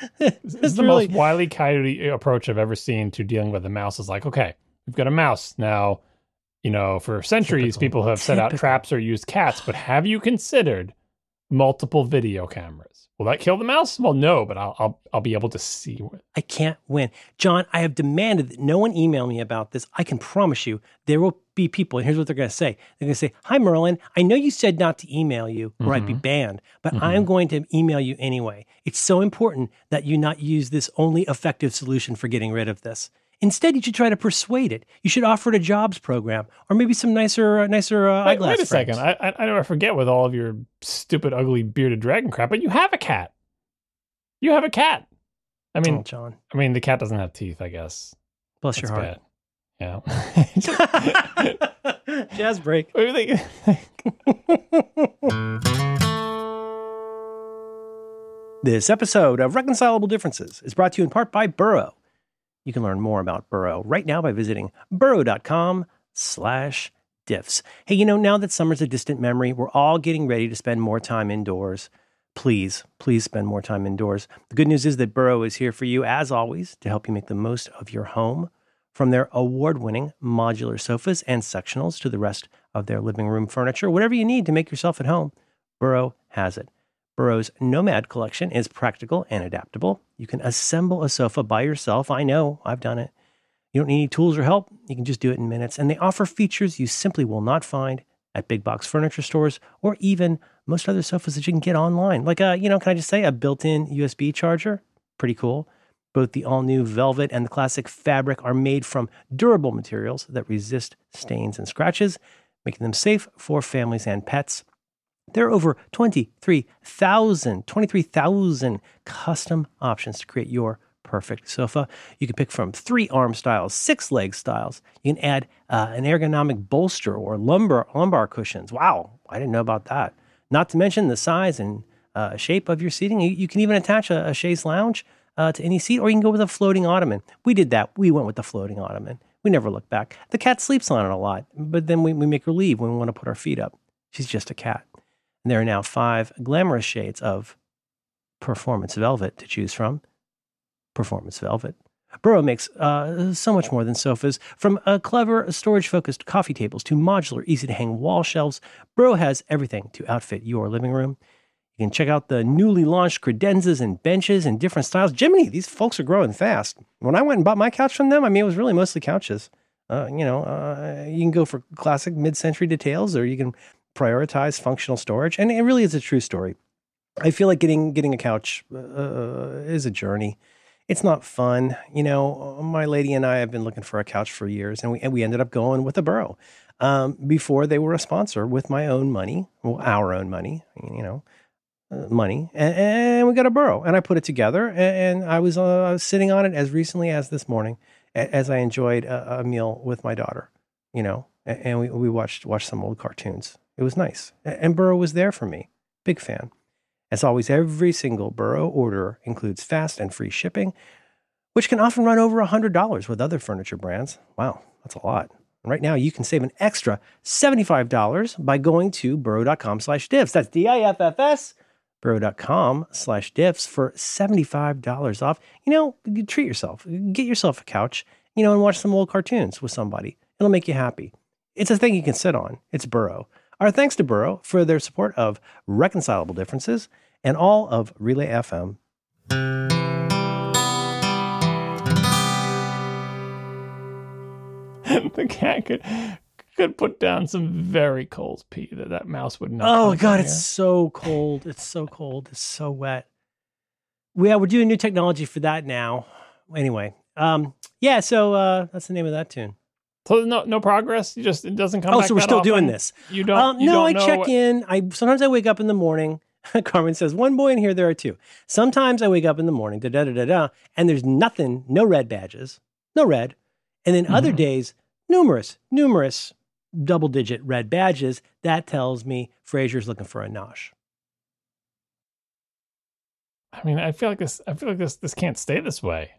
this is the really... most wily coyote approach I've ever seen to dealing with a mouse. Is like, okay, we've got a mouse now. You know, for centuries, Typical. people have set out traps or used cats, but have you considered multiple video cameras? Will that kill the mouse? Well, no, but I'll I'll, I'll be able to see. I can't win, John. I have demanded that no one email me about this. I can promise you there will be people, and here's what they're going to say. They're going to say, "Hi, Merlin. I know you said not to email you, or mm-hmm. I'd be mm-hmm. banned, but mm-hmm. I am going to email you anyway. It's so important that you not use this only effective solution for getting rid of this." Instead, you should try to persuade it. You should offer it a jobs program, or maybe some nicer, uh, nicer uh, wait, eyeglass. Wait a frames. second. I, I, I forget with all of your stupid, ugly bearded dragon crap, but you have a cat. You have a cat. I mean, oh, John. I mean, the cat doesn't have teeth. I guess. Bless That's your heart. Bad. Yeah. Jazz break. This episode of Reconcilable Differences is brought to you in part by Burrow. You can learn more about Burrow right now by visiting burrow.com slash diffs. Hey, you know, now that summer's a distant memory, we're all getting ready to spend more time indoors. Please, please spend more time indoors. The good news is that Burrow is here for you, as always, to help you make the most of your home. From their award winning modular sofas and sectionals to the rest of their living room furniture, whatever you need to make yourself at home, Burrow has it. Burrow's Nomad collection is practical and adaptable. You can assemble a sofa by yourself. I know, I've done it. You don't need any tools or help. You can just do it in minutes. And they offer features you simply will not find at big box furniture stores or even most other sofas that you can get online. Like a, you know, can I just say a built-in USB charger? Pretty cool. Both the all-new velvet and the classic fabric are made from durable materials that resist stains and scratches, making them safe for families and pets. There are over 23,000, 23,000 custom options to create your perfect sofa. You can pick from three arm styles, six leg styles. You can add uh, an ergonomic bolster or lumbar lumbar cushions. Wow, I didn't know about that. Not to mention the size and uh, shape of your seating. You, you can even attach a, a chaise lounge uh, to any seat, or you can go with a floating ottoman. We did that. We went with the floating ottoman. We never look back. The cat sleeps on it a lot, but then we, we make her leave when we want to put our feet up. She's just a cat. There are now five glamorous shades of performance velvet to choose from. Performance velvet. Burrow makes uh, so much more than sofas. From uh, clever storage focused coffee tables to modular, easy to hang wall shelves, Burrow has everything to outfit your living room. You can check out the newly launched credenzas and benches in different styles. Jiminy, these folks are growing fast. When I went and bought my couch from them, I mean, it was really mostly couches. Uh, you know, uh, you can go for classic mid century details or you can prioritize functional storage. And it really is a true story. I feel like getting getting a couch uh, is a journey. It's not fun, you know. My lady and I have been looking for a couch for years, and we and we ended up going with a Burrow um, before they were a sponsor with my own money, well, our own money, you know, uh, money, and, and, we got a Burrow, and I put it together, and, and I was uh, sitting on it as recently as this morning, as I enjoyed a, a meal with my daughter, you know, and we, we watched watched some old cartoons. It was nice. And Burrow was there for me. Big fan. As always, every single Burrow order includes fast and free shipping, which can often run over $100 with other furniture brands. Wow, that's a lot. And right now, you can save an extra $75 by going to burrow.com slash diffs. That's D-I-F-F-S, burrow.com slash diffs for $75 off. You know, treat yourself. Get yourself a couch, you know, and watch some old cartoons with somebody. It'll make you happy. It's a thing you can sit on. It's Burrow. Our thanks to Burrow for their support of Reconcilable Differences and all of Relay FM. the cat could could put down some very cold pee that that mouse would not. Oh God, it's so cold. It's so cold. It's so wet. Yeah, we're doing new technology for that now. Anyway, um, yeah. So uh, that's the name of that tune. So no no progress. You just it doesn't come. Oh, so we're still often. doing this. You don't. Um, you no, don't I check what... in. I sometimes I wake up in the morning. Carmen says, "One boy in here, there are two. Sometimes I wake up in the morning, da da da da da, and there's nothing, no red badges, no red, and then mm-hmm. other days, numerous, numerous double-digit red badges. That tells me Frasier's looking for a nosh. I mean, I feel like this. I feel like this. This can't stay this way.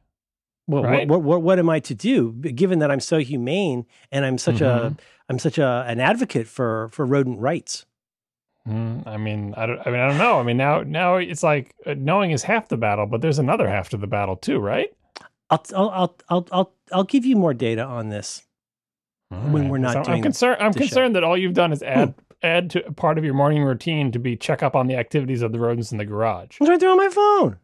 Well, right? what, what, what am I to do? Given that I'm so humane and I'm such mm-hmm. a I'm such a an advocate for for rodent rights. Mm, I mean, I don't. I mean, I don't know. I mean, now now it's like uh, knowing is half the battle, but there's another half to the battle too, right? I'll I'll I'll I'll I'll give you more data on this when we're not. I'm, I'm concerned. I'm concerned show. that all you've done is add Ooh. add to part of your morning routine to be check up on the activities of the rodents in the garage. I'm right there on my phone.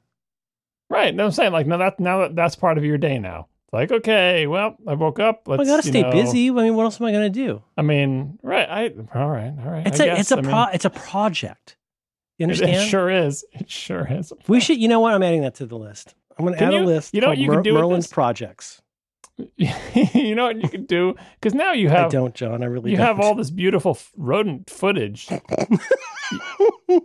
Right. No, I'm saying like now that now that that's part of your day now. It's like okay, well, I woke up. Let's, well, I gotta stay know, busy. I mean, what else am I gonna do? I mean, right? I all right, all right. It's I a guess. it's a I pro mean, it's a project. You understand? It, sure is. It sure is. We should. You know what? I'm adding that to the list. I'm gonna add you, a list. You know what you Mer- can do Merlin's projects. you know what you can do because now you have. I don't, John. I really. You don't. have all this beautiful rodent footage. you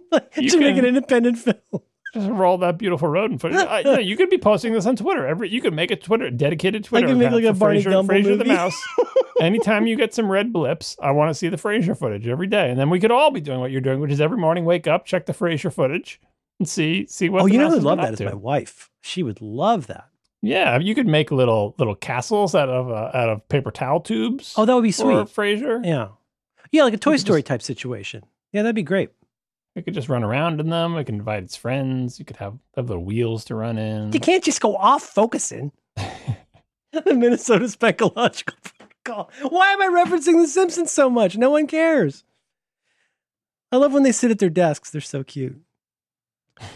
can make an independent film just roll that beautiful rodent footage. uh, you, know, you could be posting this on Twitter. Every you could make a Twitter dedicated Twitter. I can make like a Barney Frasier, Gumble Frasier movie. the mouse. Anytime you get some red blips, I want to see the Frasier footage every day, and then we could all be doing what you're doing, which is every morning wake up, check the Frasier footage, and see see what. oh, you know who masses would love that up my wife. She would love that. Yeah, you could make little little castles out of uh, out of paper towel tubes. Oh, that would be sweet. Frasier. Yeah. Yeah, like a Toy Story just- type situation. Yeah, that'd be great. It could just run around in them. It can invite its friends. You could have have little wheels to run in. You can't just go off focusing. the Minnesota Specological Protocol. Why am I referencing The Simpsons so much? No one cares. I love when they sit at their desks. They're so cute.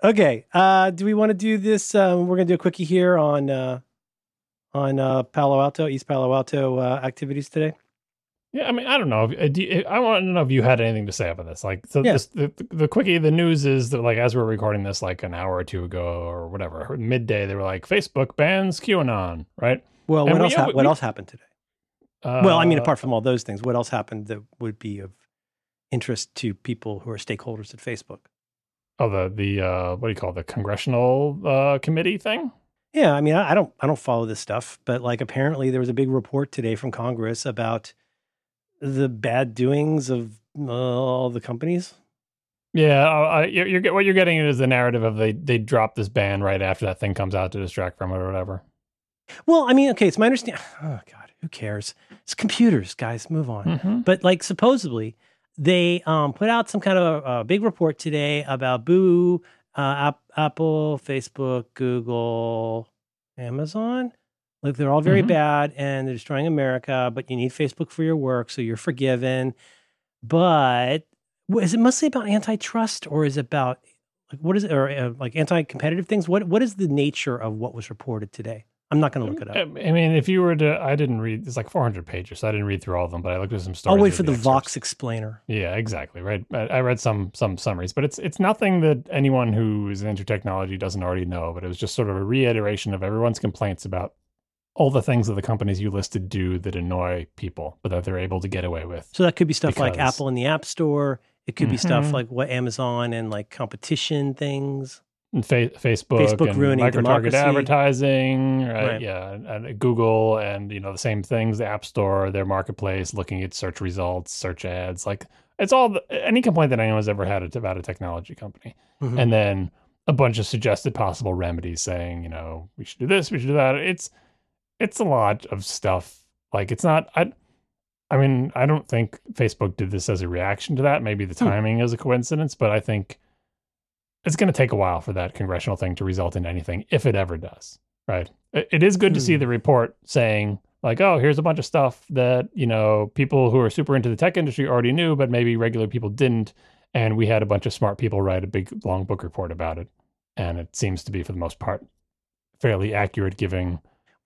Okay. Uh, do we want to do this? Um, we're gonna do a quickie here on uh, on uh, Palo Alto, East Palo Alto uh, activities today. Yeah, I mean, I don't know. If, uh, I want to know if you had anything to say about this. Like, so Yeah. this, the the quickie, the news is that like as we're recording this, like an hour or two ago or whatever, midday, they were like, Facebook bans QAnon, right? Well, And what we- else? hap- we- what we- else happened today? well, I mean, Uh, apart from all those things, what else happened that would be of interest to people who are stakeholders at Facebook? oh the the uh, what do you call it, the congressional uh, committee thing? Yeah, I mean, I, I don't, I don't follow this stuff, but like apparently there was a big report today from Congress about the bad doings of uh, all the companies. Yeah, uh, I, you're, you're what you're getting is the narrative of they they drop this ban right after that thing comes out to distract from it or whatever. Well, I mean, okay, it's my understanding. Oh God, who cares? It's computers, guys. Move on. Mhm. But like supposedly they um, put out some kind of a, a big report today about Boo, uh, App, Apple, Facebook, Google, Amazon. Like they're all very Mhm. bad and they're destroying America. But you need Facebook for your work, so you're forgiven. But is it mostly about antitrust or is it about like what is it or uh, like anti-competitive things? What what is the nature of what was reported today? I'm not going to look it up. I I mean, if you were to, I didn't read. It's like 400 pages, so I didn't read through all of them. But I looked at some stories. I'll wait for the excerpts. Vox explainer. Yeah, exactly. Right. I, I read some some summaries, but it's it's nothing that anyone who is into technology doesn't already know. But it was just sort of a reiteration of everyone's complaints about all the things that the companies you listed do that annoy people, but that they're able to get away with. So that could be stuff like Apple in the App Store. It could be stuff Mhm. like what Amazon and like competition things. And fa- Facebook, Facebook and ruining micro-target democracy. advertising, right? Right. Yeah, and, Google, and you know the same things. The App Store, their marketplace, looking at search results, search ads, like it's all the, any complaint that anyone's ever had about a technology company. Mhm. and then a bunch of suggested possible remedies saying, you know, we should do this, we should do that. It's it's a lot of stuff. Like it's not I I mean, I don't think Facebook did this as a reaction to that. Maybe the Hmm. timing is a coincidence, but I think it's going to take a while for that congressional thing to result in anything if it ever does. Right? It, it is good to see Hmm. the report saying like, oh, here's a bunch of stuff that, you know, people who are super into the tech industry already knew, but maybe regular people didn't and we had a bunch of smart people write a big long book report about it and it seems to be for the most part fairly accurate giving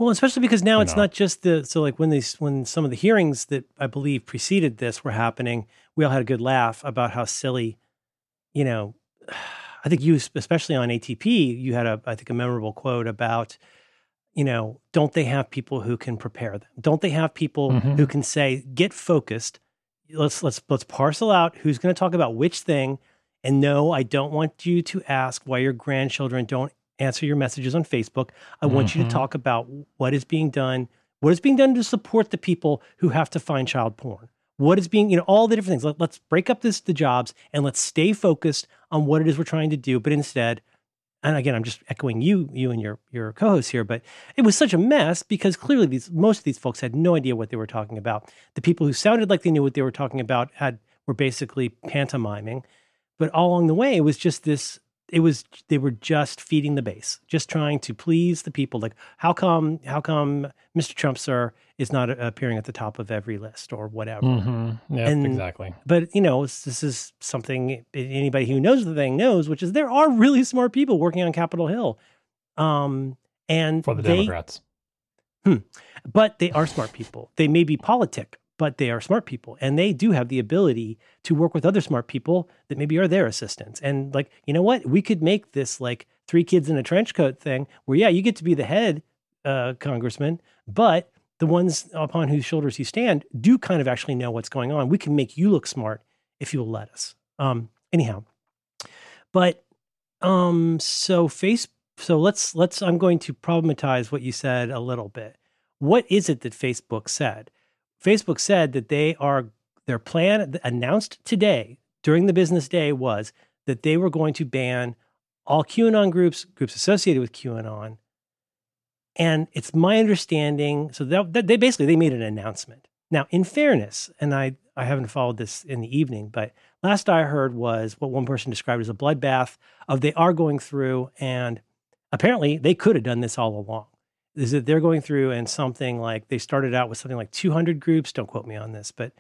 Well, especially because now it's know. not just the so like when these when some of the hearings that I believe preceded this were happening, we all had a good laugh about how silly, you know. I think you, especially on ATP, you had a I think a memorable quote about, you know, don't they have people who can prepare them? Don't they have people Mhm. who can say, get focused. Let's let's let's parcel out who's going to talk about which thing. And no, I don't want you to ask why your grandchildren don't answer your messages on Facebook. I want you to Mhm. talk about what is being done, what is being done to support the people who have to find child porn. What is being, you know, all the different things. Let, let's break up this the jobs and let's stay focused on what it is we're trying to do. But instead, and again, I'm just echoing you, you and your your co-host here, but it was such a mess because clearly these most of these folks had no idea what they were talking about. The people who sounded like they knew what they were talking about had were basically pantomiming, but all along the way it was just this. It was they were just feeding the base, just trying to please the people. Like, how come, how come Mr. Trump, sir, is not appearing at the top of every list or whatever? Mhm. Yep, And- exactly but you know this is something anybody who knows the thing knows which is there are really smart people working on capitol hill um and for the they, democrats Hmm, but they are smart people they may be politic but they are smart people and they do have the ability to work with other smart people that maybe are their assistants. And like you know what? We could make this like three kids in a trench coat thing where yeah you get to be the head uh congressman but the ones upon whose shoulders you stand do kind of actually know what's going on. We can make you look smart if you'll let us. Um anyhow but um so face so let's let's i'm going to problematize what you said a little bit. What is it that facebook said facebook said that they are their plan announced today during the business day was that they were going to ban all QAnon groups, groups associated with QAnon. And it's my understanding. So that, that they basically they made an announcement. Now, in fairness, and I I haven't followed this in the evening, but last I heard was what one person described as a bloodbath of they are going through and apparently they could have done this all along. Is that they're going through and something like they started out with something like 200 groups. Don't quote me on this, but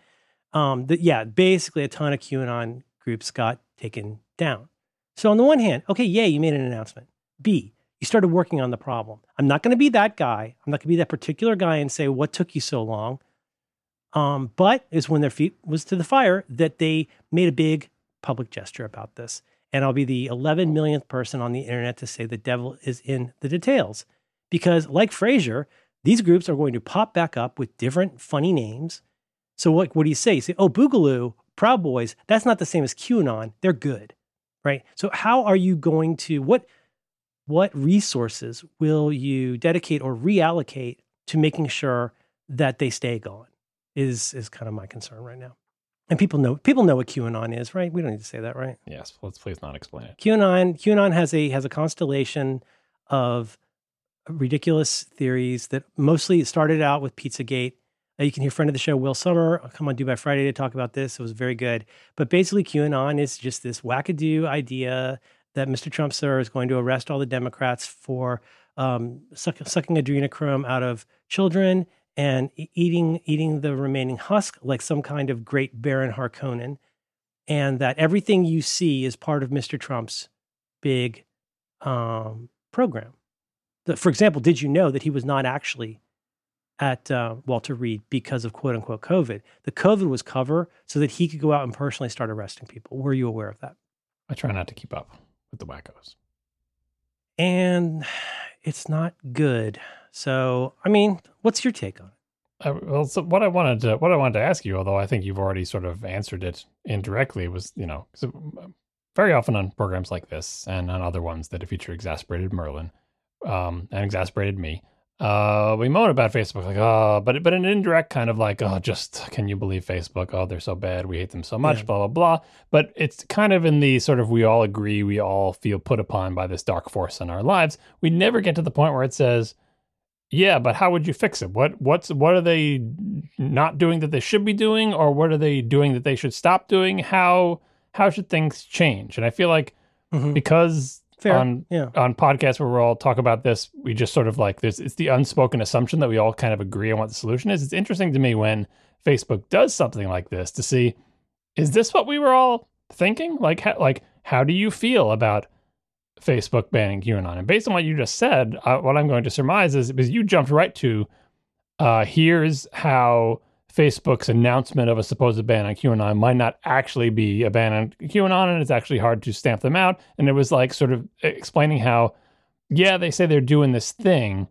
um, the, yeah, basically a ton of QAnon groups got taken down. So on the one hand, okay, yay, you made an announcement. B, you started working on the problem. I'm not going to be that guy. I'm not going to be that particular guy and say what took you so long. Um, but is when their feet was to the fire that they made a big public gesture about this. And I'll be the 11 millionth person on the internet to say the devil is in the details. Because, like Frasier, these groups are going to pop back up with different funny names. So, what, what do you say? You say, oh, Boogaloo, Proud Boys, that's not the same as QAnon. They're good, right? So, how are you going to, what, what resources will you dedicate or reallocate to making sure that they stay gone? Is is kind of my concern right now. And people know people know what QAnon is, right? We don't need to say that, right? Yes. Let's please not explain it. QAnon QAnon has a has a constellation of ridiculous theories that mostly started out with Pizzagate. Uh, you can hear friend of the show Will Sommer come on Do by Friday to talk about this. It was very good. But basically, QAnon is just this wackadoo idea that Mr. Trump, sir, is going to arrest all the Democrats for um, suck, sucking adrenochrome out of children and eating eating the remaining husk like some kind of great Baron Harkonnen, and that everything you see is part of Mr. Trump's big um, program. The, for example, did you know that he was not actually at uh, Walter Reed because of quote unquote COVID? The COVID was cover so that he could go out and personally start arresting people. Were you aware of that? I try not to keep up with the wackos. And it's not good. So, I mean, what's your take on it? Uh, well, so what I wanted to what I wanted to ask you, although I think you've already sort of answered it indirectly, was you know, um, very often on programs like this and on other ones that feature exasperated Merlin um, and exasperated me, uh, we moan about Facebook, like, oh, but but an indirect kind of like, oh, just can you believe Facebook? Oh, they're so bad. We hate them so much. Yeah. Blah blah blah. But it's kind of in the sort of we all agree, we all feel put upon by this dark force in our lives. We never get to the point where it says, yeah, but how would you fix it? What what's what are they not doing that they should be doing, or what are they doing that they should stop doing? How how should things change? And I feel like mm-hmm. because Fair. on yeah. on podcasts where we all talk about this, we just sort of like this. It's the unspoken assumption that we all kind of agree on what the solution is. It's interesting to me when Facebook does something like this to see is this what we were all thinking? Like how, like how do you feel about Facebook banning QAnon. And based on what you just said, uh, what I'm going to surmise is because you jumped right to uh, here's how Facebook's announcement of a supposed ban on QAnon might not actually be a ban on QAnon, and it's actually hard to stamp them out. And it was like sort of explaining how, yeah, they say they're doing this thing,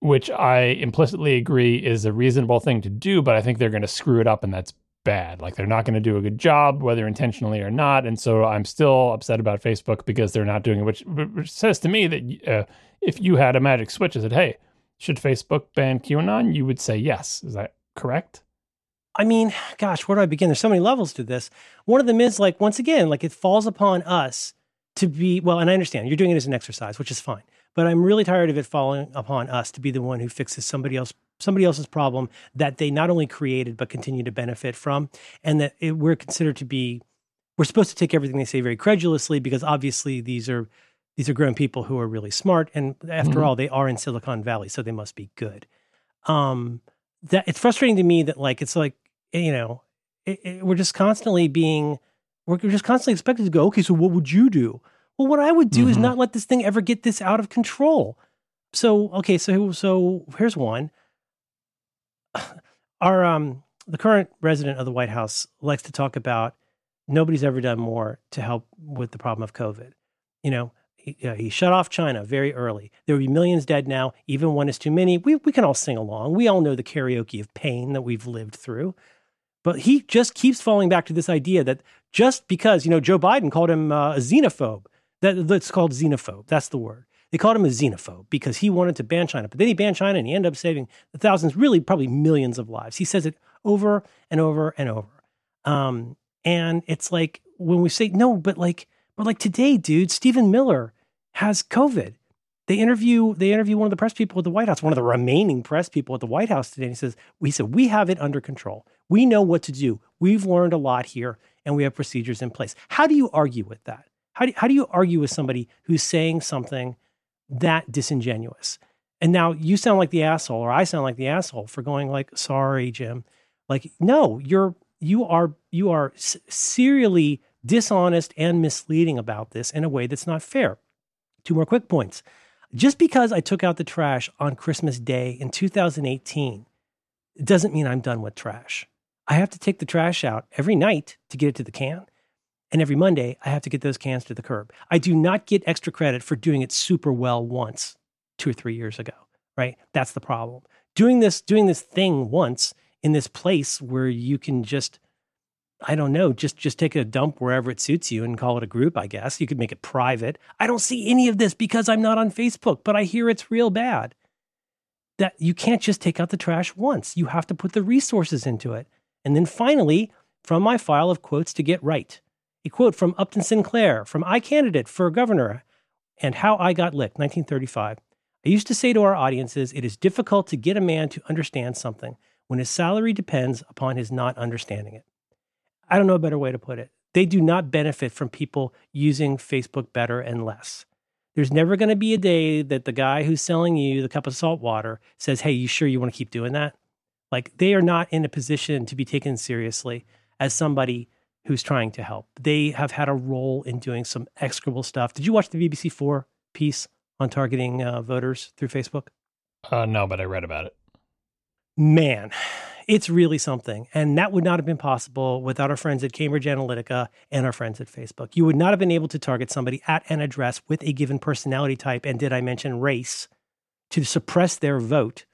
which I implicitly agree is a reasonable thing to do, but I think they're going to screw it up, and that's bad. Like they're not going to do a good job, whether intentionally or not. And so I'm still upset about Facebook because they're not doing it, which, which says to me that uh, if you had a magic switch and said, hey, should Facebook ban QAnon? You would say yes. Is that correct? I mean, gosh, where do I begin? There's so many levels to this. One of them is like, once again, like it falls upon us to be, well, and I understand you're doing it as an exercise, which is fine. But I'm really tired of it falling upon us to be the one who fixes somebody else somebody else's problem that they not only created but continue to benefit from, and that it, we're considered to be we're supposed to take everything they say very credulously because obviously these are these are grown people who are really smart, and after mm-hmm. all, they are in Silicon Valley, so they must be good. Um, that it's frustrating to me that like it's like you know it, it, we're just constantly being we're just constantly expected to go okay so what would you do well what i would do mm-hmm. is not let this thing ever get this out of control so okay so so here's one our um the current resident of the White House likes to talk about nobody's ever done more to help with the problem of COVID. You know, he, uh, he shut off China very early. There would be millions dead now. Even one is too many. We we can all sing along. We all know the karaoke of pain that we've lived through. But he just keeps falling back to this idea that just because you know Joe Biden called him uh, a xenophobe, that that's called xenophobe. That's the word. They called him a xenophobe because he wanted to ban China. But then he banned China and he ended up saving thousands, really probably millions of lives. He says it over and over and over. Um, and it's like when we say, no, but like, Or like today, dude, Stephen Miller has COVID. They interview they interview one of the press people at the White House, one of the remaining press people at the White House today. And he says, "We said we have it under control. We know what to do. We've learned a lot here, and we have procedures in place." How do you argue with that? How do, how do you argue with somebody who's saying something that disingenuous? And now you sound like the asshole, or I sound like the asshole for going like, "Sorry, Jim." Like, no, you're you are you are serially dishonest and misleading about this in a way that's not fair. Two more quick points. Just because I took out the trash on Christmas Day in 2018 it doesn't mean I'm done with trash. I have to take the trash out every night to get it to the can. And every Monday, I have to get those cans to the curb. I do not get extra credit for doing it super well once, two or three years ago, right? That's the problem. Doing this, doing this thing once in this place where you can just I don't know, just just take a dump wherever it suits you and call it a group, I guess. You could make it private. I don't see any of this because I'm not on Facebook, but I hear it's real bad. That you can't just take out the trash once. You have to put the resources into it. And then finally, from my file of quotes to get right. A quote from Upton Sinclair from I candidate for Governor and How I Got Licked, 1935. I used to say to our audiences, it is difficult to get a man to understand something when his salary depends upon his not understanding it. I don't know a better way to put it. They do not benefit from people using Facebook better and less. There's never going to be a day that the guy who's selling you the cup of salt water says, Hey, you sure you want to keep doing that? Like they are not in a position to be taken seriously as somebody who's trying to help. They have had a role in doing some execrable stuff. Did you watch the BBC4 piece on targeting uh, voters through Facebook? Uh, no, but I read about it. Man, it's really something. And that would not have been possible without our friends at Cambridge Analytica and our friends at Facebook. You would not have been able to target somebody at an address with a given personality type, and did I mention race, to suppress their vote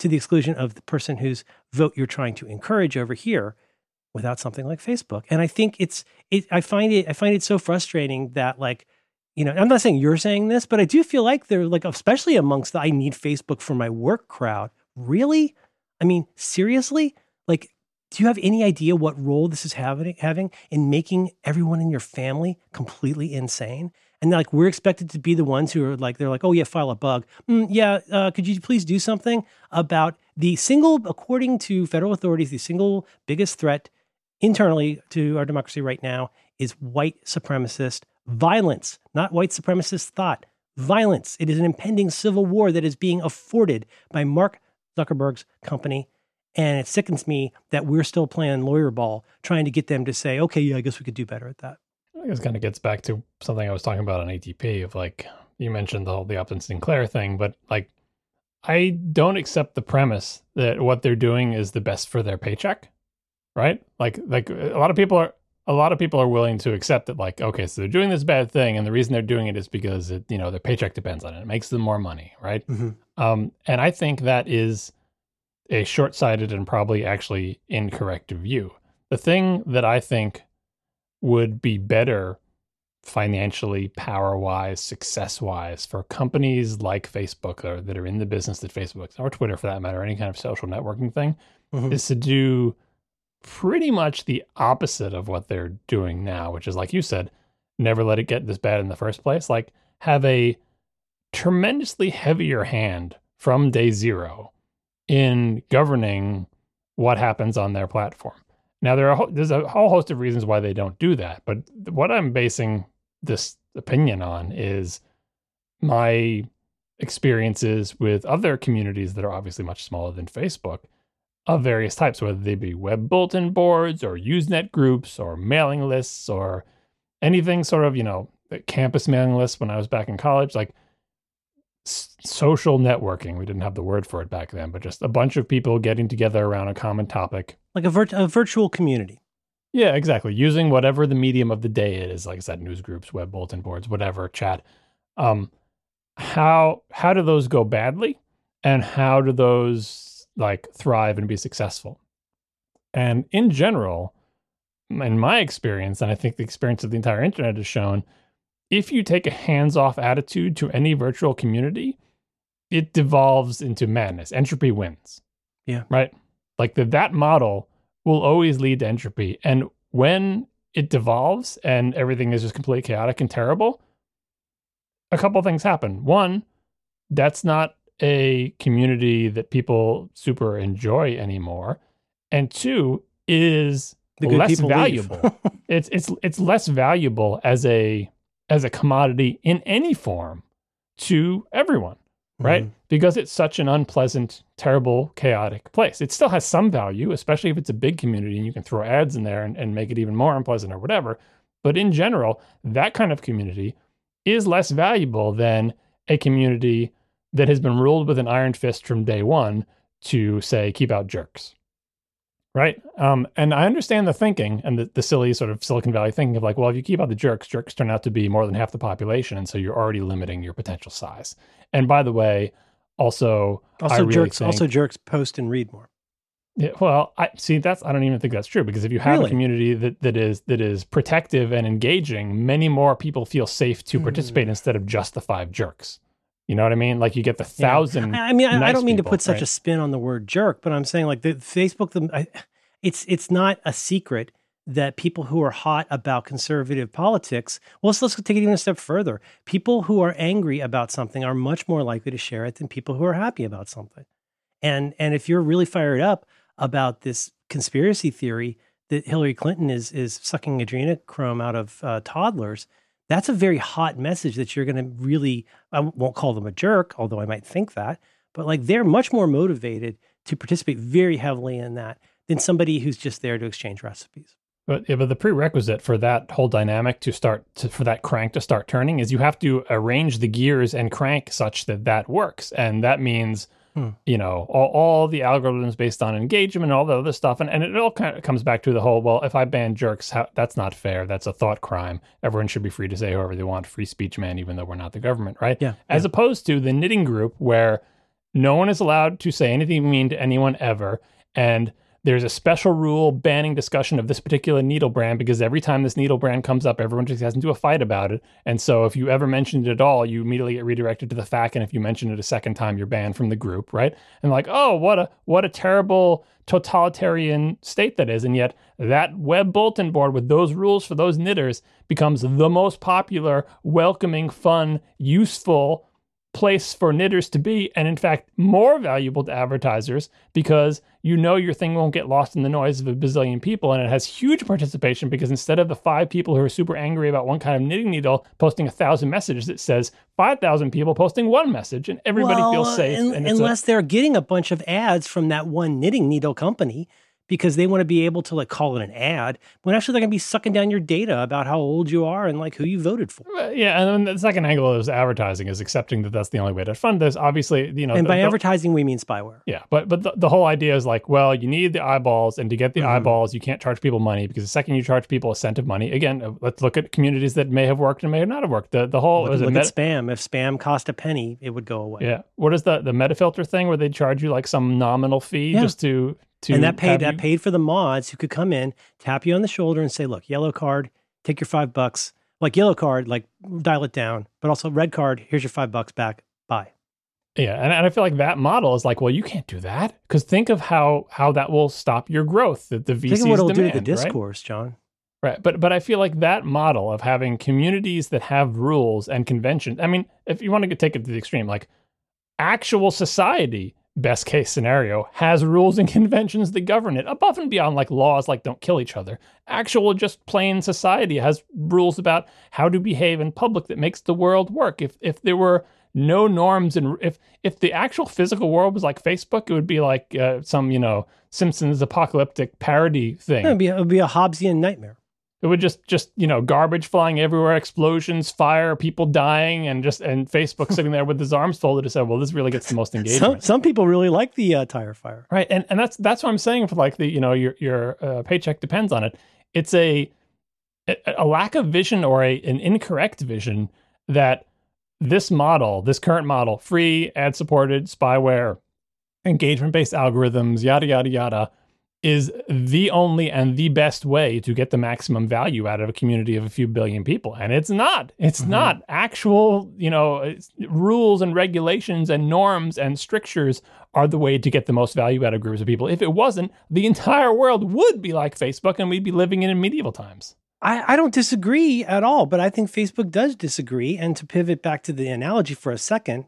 to the exclusion of the person whose vote you're trying to encourage over here without something like Facebook. And I think it's it I find it I find it so frustrating that like you know, I'm not saying you're saying this, but I do feel like they're like, especially amongst the I need Facebook for my work crowd. Really? I mean, seriously? Like, do you have any idea what role this is having having in making everyone in your family completely insane? And like we're expected to be the ones who are like they're like, oh yeah, file a bug. Mm, yeah, uh, could you please do something about the single, according to federal authorities, the single biggest threat internally to our democracy right now is white supremacist violence, not white supremacist thought. Violence. It is an impending civil war that is being afforded by Mark Zuckerberg's company. And it sickens me that we're still playing lawyer ball, trying to get them to say, okay, yeah, I guess we could do better at that. I guess kind of gets back to something I was talking about on ATP of like, you mentioned the whole the Upton Sinclair thing, but like, I don't accept the premise that what they're doing is the best for their paycheck, right? Like, like a lot of people are, a lot of people are willing to accept that like okay so they're doing this bad thing and the reason they're doing it is because it you know their paycheck depends on it it makes them more money right mm-hmm. um, and i think that is a short-sighted and probably actually incorrect view the thing that i think would be better financially power wise success wise for companies like facebook or that are in the business that facebook or twitter for that matter any kind of social networking thing mm-hmm. is to do pretty much the opposite of what they're doing now, which is like you said, never let it get this bad in the first place. Like have a tremendously heavier hand from day zero in governing what happens on their platform. Now there are there's a whole host of reasons why they don't do that, but what I'm basing this opinion on is my experiences with other communities that are obviously much smaller than Facebook of various types, whether they be web bulletin boards or Usenet groups or mailing lists or anything sort of, you know, the campus mailing lists when I was back in college, like s- social networking. We didn't have the word for it back then, but just a bunch of people getting together around a common topic. Like a, vir- a virtual community. Yeah, exactly. Using whatever the medium of the day is, like I said, news groups, web bulletin boards, whatever, chat. Um, how how do those go badly, and how do those like thrive and be successful. And in general, in my experience, and I think the experience of the entire internet has shown, if you take a hands off attitude to any virtual community, it devolves into madness. Entropy wins. Yeah. Right? Like the, that model will always lead to entropy. And when it devolves and everything is just completely chaotic and terrible, a couple things happen. One, that's not a community that people super enjoy anymore. And two, is less valuable. it's it's it's less valuable as a as a commodity in any form to everyone, right? Mm-hmm. Because it's such an unpleasant, terrible, chaotic place. It still has some value, especially if it's a big community and you can throw ads in there and, and make it even more unpleasant or whatever. But in general, that kind of community is less valuable than a community that has been ruled with an iron fist from day one to say, keep out jerks. Right. Um, and I understand the thinking and the, the silly sort of Silicon Valley thinking of like, well, if you keep out the jerks, jerks turn out to be more than half the population. And so you're already limiting your potential size. And by the way, also, also really jerks, think, also jerks post and read more. Yeah, well, I see that's I don't even think that's true because if you have really? a community that, that is that is protective and engaging, many more people feel safe to participate mm. instead of just the five jerks. You know what I mean? Like you get the thousand. Yeah. I mean, I, nice I don't mean people, to put such a spin on the word jerk, but I'm saying like the Facebook, the I, it's it's not a secret that people who are hot about conservative politics, well, let's, let's take it even a step further. People who are angry about something are much more likely to share it than people who are happy about something. And and if you're really fired up about this conspiracy theory that Hillary Clinton is is sucking adrenochrome out of uh, toddlers, that's a very hot message that you're going to really. I won't call them a jerk, although I might think that, but like they're much more motivated to participate very heavily in that than somebody who's just there to exchange recipes. But yeah, but the prerequisite for that whole dynamic to start to, for that crank to start turning is you have to arrange the gears and crank such that that works, and that means hmm. you know all, all, the algorithms based on engagement and all the other stuff, and, and it all kind of comes back to the whole well, if I ban jerks, how, that's not fair. That's a thought crime. Everyone should be free to say whoever they want. Free speech, man. Even though we're not the government, right? Yeah. As yeah. opposed to the knitting group where no one is allowed to say anything mean to anyone ever, and there's a special rule banning discussion of this particular needle brand because every time this needle brand comes up, everyone just gets into a fight about it. And so if you ever mention it at all, you immediately get redirected to the FAQ. And if you mention it a second time, you're banned from the group, right? And like, oh, what a what a terrible totalitarian state that is. And yet that web bulletin board with those rules for those knitters becomes the most popular, welcoming, fun, useful place for knitters to be, and in fact, more valuable to advertisers because you know your thing won't get lost in the noise of a bazillion people. And it has huge participation because instead of the five people who are super angry about one kind of knitting needle posting a thousand messages, it says 5,000 people posting one message, and everybody well, feels safe. unless a- they're getting a bunch of ads from that one knitting needle company because they want to be able to like call it an ad when actually they're going to be sucking down your data about how old you are and like who you voted for. Yeah, and then the second angle is advertising is accepting that that's the only way to fund this. Obviously, you know, and by the, advertising we mean spyware. Yeah, but but the, the, whole idea is like, well, you need the eyeballs, and to get the mm-hmm. eyeballs, you can't charge people money because the second you charge people a cent of money, again, uh, let's look at communities that may have worked and may not have worked. The the whole look, look at spam. If spam cost a penny, it would go away. Yeah. What is the the MetaFilter thing where they charge you like some nominal fee yeah. just to to and that paid that you... paid for the mods who could come in, tap you on the shoulder, and say, "Look, yellow card, take your five bucks." Like yellow card, like dial it down, but also red card. Here's your five bucks back. Bye. Yeah, and, and I feel like that model is like, well, you can't do that because think of how how that will stop your growth. That the VCs think of what it'll demand, do to the discourse, right? John. Right, but but I feel like that model of having communities that have rules and conventions. I mean, if you want to take it to the extreme, like actual society best case scenario, has rules and conventions that govern it above and beyond like laws like don't kill each other. Actual, just plain society has rules about how to behave in public that makes the world work. If if there were no norms and if if the actual physical world was like Facebook, it would be like uh, some you know Simpsons apocalyptic parody thing. It would be it would be a Hobbesian nightmare. It would just just you know garbage flying everywhere, explosions, fire, people dying, and just and Facebook sitting there with his arms folded to say, "Well, this really gets the most engagement." Some, some people really like the uh, tire fire, right? And and that's that's what I'm saying. For like the you know your your uh, paycheck depends on it. It's a a lack of vision or a an incorrect vision that this model, this current model, free ad supported spyware, engagement based algorithms, yada yada yada is the only and the best way to get the maximum value out of a community of a few billion people. And it's not. It's mm-hmm. not. Actual you know rules and regulations and norms and strictures are the way to get the most value out of groups of people. If it wasn't the entire world would be like facebook and we'd be living in medieval times. I, I don't disagree at all, but I think Facebook does disagree. And to pivot back to the analogy for a second,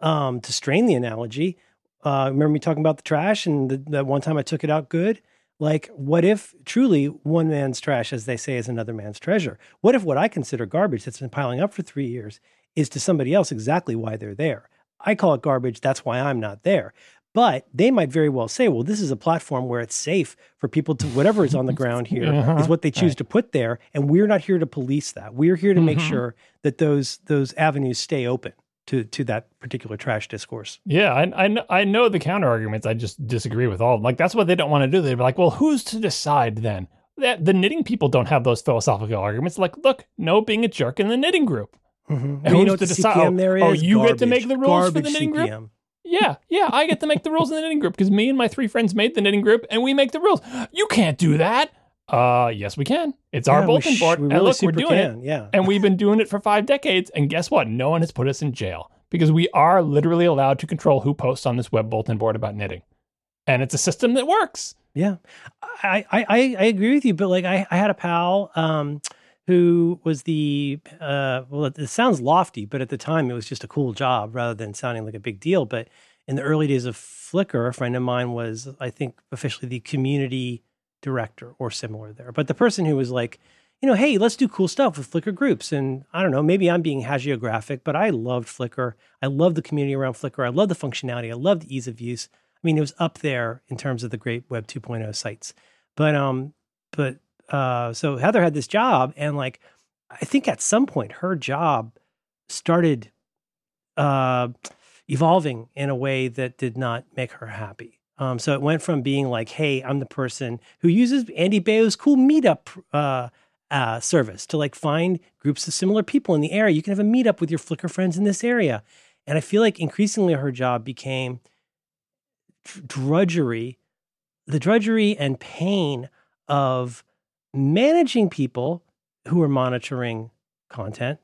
um, to strain the analogy, uh, remember me talking about the trash and the, that one time I took it out good? Like, what if truly one man's trash, as they say, is another man's treasure? What if what I consider garbage that's been piling up for three years is to somebody else exactly why they're there? I call it garbage. That's why I'm not there. But they might very well say, well, this is a platform where it's safe for people to, whatever is on the ground here uh-huh. is what they choose right. to put there. And we're not here to police that. We're here to mm-hmm. make sure that those, those avenues stay open to, to that particular trash discourse. Yeah. I, I, I know the counter arguments. I just disagree with all of them. Like, that's what they don't want to do. They'd be like, well, who's to decide then? That the knitting people don't have those philosophical arguments. Like, look, no being a jerk in the knitting group. Mm-hmm. And who's you know to decide? Oh, oh, you garbage. get to make the rules Garbage for the knitting CPM. group. Yeah, yeah, I get to make the rules in the knitting group because me and my three friends made the knitting group and we make the rules. You can't do that. Uh, yes, we can. It's our bulletin sh- board. We really and look, we're doing can. it. Yeah. And we've been doing it for five decades. And guess what? No one has put us in jail because we are literally allowed to control who posts on this web bulletin board about knitting. And it's a system that works. Yeah. I, I, I agree with you, but like I, I had a pal, um, who was the uh, well it, sounds lofty but at the time it was just a cool job rather than sounding like a big deal but in the early days of flickr a friend of mine was i think officially the community director or similar there. But the person who was like you know hey let's do cool stuff with flickr groups. And i don't know maybe i'm being hagiographic but i loved flickr. I love the community around flickr. I love the functionality. I love the ease of use. I mean it was up there in terms of the great web 2.0 sites. But um but uh, so Heather had this job, and like, I think at some point her job started uh, evolving in a way that did not make her happy. Um, so it went from being like, "Hey, I'm the person who uses Andy Baio's cool meetup uh, uh, service to like find groups of similar people in the area. You can have a meetup with your Flickr friends in this area." And I feel like increasingly her job became drudgery, the drudgery and pain of managing people who are monitoring content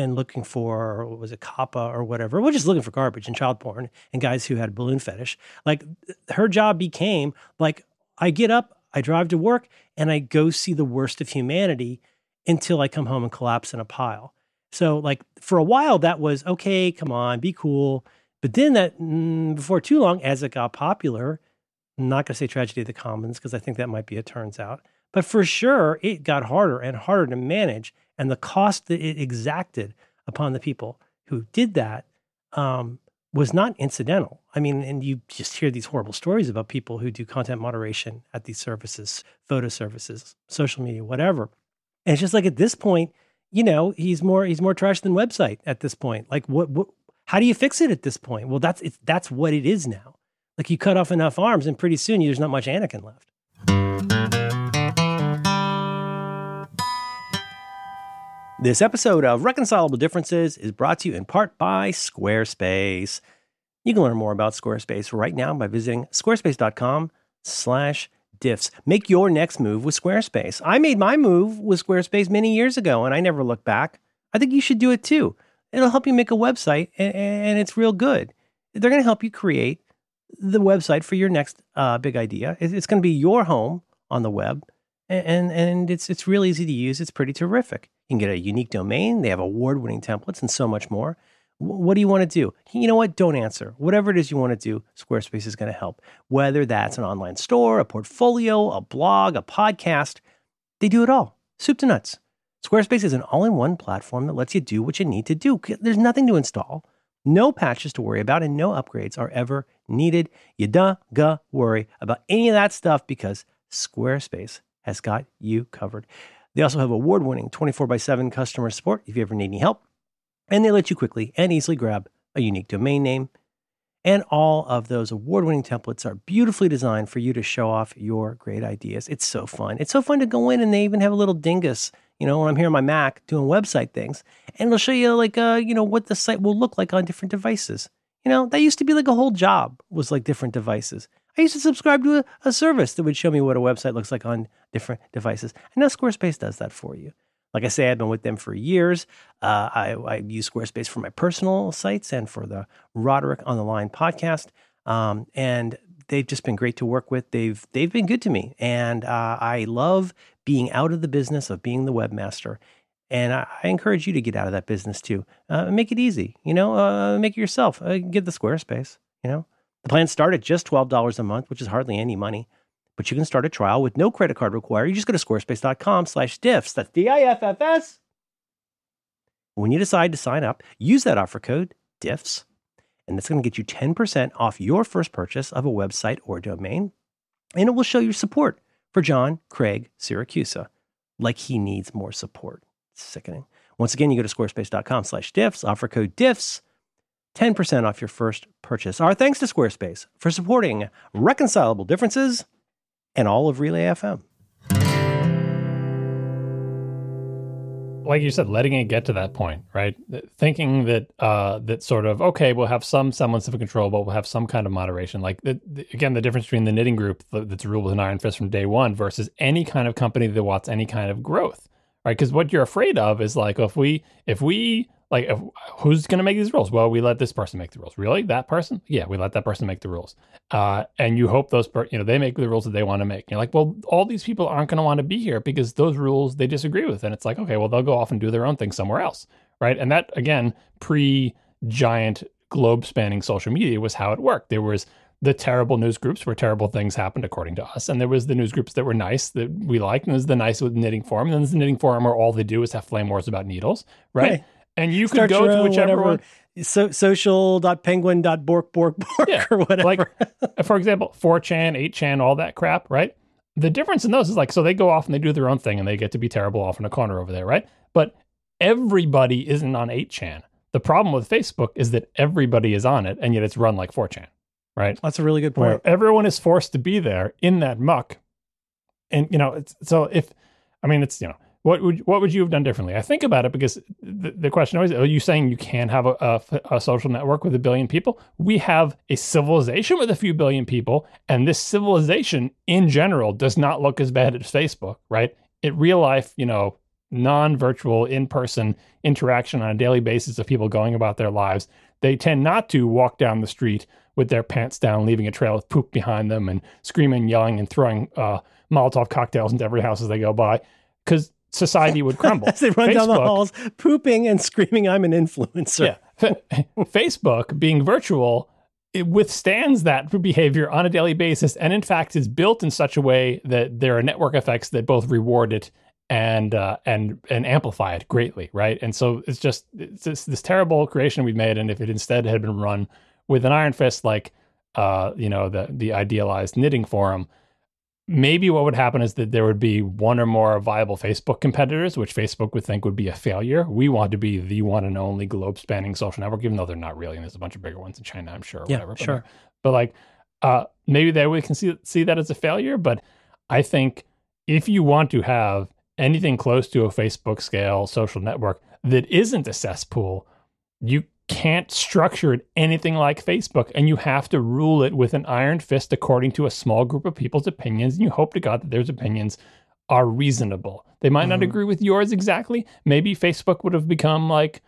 and looking for what was it COPPA or whatever, we're just looking for garbage and child porn and guys who had balloon fetish. Like her job became like I get up, I drive to work, and I go see the worst of humanity until I come home and collapse in a pile. So like for a while that was okay, come on, be cool. But then that mm, before too long, as it got popular, I'm not going to say tragedy of the commons because I think that might be it turns out. But for sure, it got harder and harder to manage. And the cost that it exacted upon the people who did that um, was not incidental. I mean, and you just hear these horrible stories about people who do content moderation at these services, photo services, social media, whatever. And it's just like at this point, you know, he's more he's more trash than website at this point. Like what, what how do you fix it at this point? Well, that's it's that's what it is now. Like you cut off enough arms and pretty soon there's not much Anakin left. This episode of Reconcilable Differences is brought to you in part by Squarespace. You can learn more about Squarespace right now by visiting squarespace.com/diffs. Make your next move with Squarespace. I made my move with Squarespace many years ago, and I never looked back. I think you should do it too. It'll help you make a website, and, it's real good. They're going to help you create the website for your next uh, big idea. It's going to be your home on the web, and and it's it's real easy to use. It's pretty terrific. Can get a unique domain. They have award winning templates and so much more. What do you want to do? You know what? Don't answer. Whatever it is you want to do, Squarespace is going to help. Whether that's an online store, a portfolio, a blog, a podcast, they do it all. Soup to nuts. Squarespace is an all in one platform that lets you do what you need to do. There's nothing to install, no patches to worry about, and no upgrades are ever needed. You guh, worry about any of that stuff because Squarespace has got you covered. They also have award winning 24 by 7 customer support if you ever need any help. And they let you quickly and easily grab a unique domain name. And all of those award winning templates are beautifully designed for you to show off your great ideas. It's so fun. It's so fun to go in and they even have a little dingus, you know, when I'm here on my Mac doing website things. And it'll show you, like, uh, you know, what the site will look like on different devices. You know, that used to be like a whole job was like different devices. I used to subscribe to a, a, service that would show me what a website looks like on different devices. And now Squarespace does that for you. Like I say, I've been with them for years. Uh, I, I, use Squarespace for my personal sites and for the Roderick on the Line podcast. Um, and they've just been great to work with. They've they've been good to me, and uh, I love being out of the business of being the webmaster. And I, I encourage you to get out of that business too. Uh, make it easy, you know. Uh, make it yourself. Uh, get the Squarespace. You know, the plans start at just twelve dollars a month, which is hardly any money. But you can start a trial with no credit card required. You just go to squarespace.com slash diffs. That's D-I-F-F-S. When you decide to sign up, use that offer code diffs and that's going to get you 10% off your first purchase of a website or domain. And it will show your support for John Craig Siracusa, like he needs more support. It's sickening. Once again, you go to squarespace.com slash diffs, offer code diffs, 10% off your first purchase. Our thanks to Squarespace for supporting reconcilable differences and all of Relay FM. like you said, letting it get to that point, right? Thinking that uh, that sort of okay, we'll have some semblance of control, but we'll have some kind of moderation. Like the, the, again, the difference between the knitting group that's ruled with an iron fist from day one versus any kind of company that wants any kind of growth, right? Because what you're afraid of is like if we if we like if, who's going to make these rules? Well we let this person make the rules. Really? That person? Yeah we let that person make the rules. Uh, and you hope those per- you know they make the rules that they want to make. And you're like well all these people aren't going to want to be here because those rules they disagree with. And it's like okay well they'll go off and do their own thing somewhere else. Right? And that again pre giant globe spanning social media was how it worked. There was the terrible news groups where terrible things happened according to us. And there was the news groups that were nice that we liked. And there's the nice with knitting forum. And then there's the knitting forum where all they do is have flame wars about needles, right? right and you could go to whichever whatever, one. So, social.penguin.bork bork bork yeah, or whatever. Like, uh, for example, 4chan, 8chan, all that crap, right? The difference in those is like, so they go off and they do their own thing and they get to be terrible off in a corner over there, right? But everybody isn't on 8chan. The problem with Facebook is that everybody is on it and yet it's run like 4chan, right? That's a really good point. Where everyone is forced to be there in that muck. And, you know, it's, so if, I mean, it's, you know, what would what would you have done differently? I think about it because the, the question always: Are you saying you can't have a, a, a, social network with a billion people? We have a civilization with a few billion people, and this civilization in general does not look as bad as Facebook, right? It real life, you know, non-virtual, in-person interaction on a daily basis of people going about their lives. They tend not to walk down the street with their pants down, leaving a trail of poop behind them, and screaming, yelling, and throwing uh, Molotov cocktails into every house as they go by because society would crumble. As they run Facebook, down the halls, pooping and screaming, "I'm an influencer." Yeah, Facebook being virtual, it withstands that behavior on a daily basis, and in fact, is built in such a way that there are network effects that both reward it and uh, and and amplify it greatly, right? And so it's just it's this, this terrible creation we've made, and if it instead had been run with an iron fist, like uh, you know the the idealized knitting forum maybe what would happen is that there would be one or more viable Facebook competitors, which Facebook would think would be a failure. We want to be the one and only globe spanning social network, even though they're not really. And there's a bunch of bigger ones in China, I'm sure. yeah, whatever. But, sure. But like, uh, maybe they we can see see that as a failure. But I think if you want to have anything close to a Facebook scale social network that isn't a cesspool, you can't structure it anything like Facebook, and you have to rule it with an iron fist according to a small group of people's opinions. And you hope to God that those opinions are reasonable. They might mm-hmm. not agree with yours exactly. Maybe Facebook would have become like,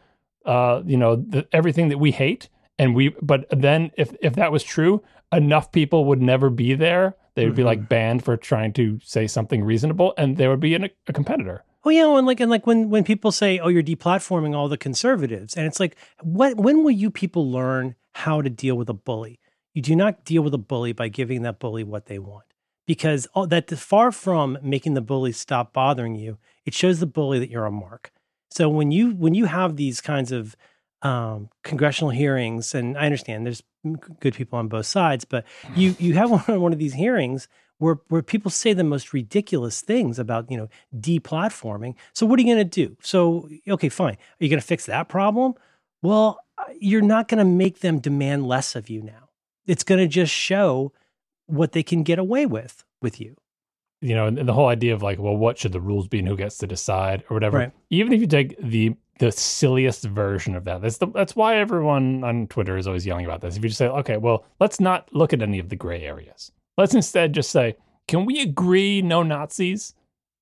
uh, you know, the, everything that we hate. And we, but then if if that was true, enough people would never be there. They would mm-hmm. be like banned for trying to say something reasonable, and there would be an, a competitor. Oh yeah, and like and like when when people say, "Oh, you're deplatforming all the conservatives," and it's like, what? When will you people learn how to deal with a bully? You do not deal with a bully by giving that bully what they want, because all, that far from making the bully stop bothering you, it shows the bully that you're a mark. So when you when you have these kinds of um, congressional hearings, and I understand there's good people on both sides, but you you have one, one of these hearings where where people say the most ridiculous things about you know deplatforming. So what are you going to do? So okay, fine. Are you going to fix that problem? Well, uh, you're not going to make them demand less of you now. It's going to just show what they can get away with with you. You know, and the whole idea of like, well, what should the rules be and who gets to decide or whatever. Right. Even if you take the the silliest version of that. That's the, that's why everyone on Twitter is always yelling about this. If you just say, okay, well, let's not look at any of the gray areas. Let's instead just say, can we agree no Nazis?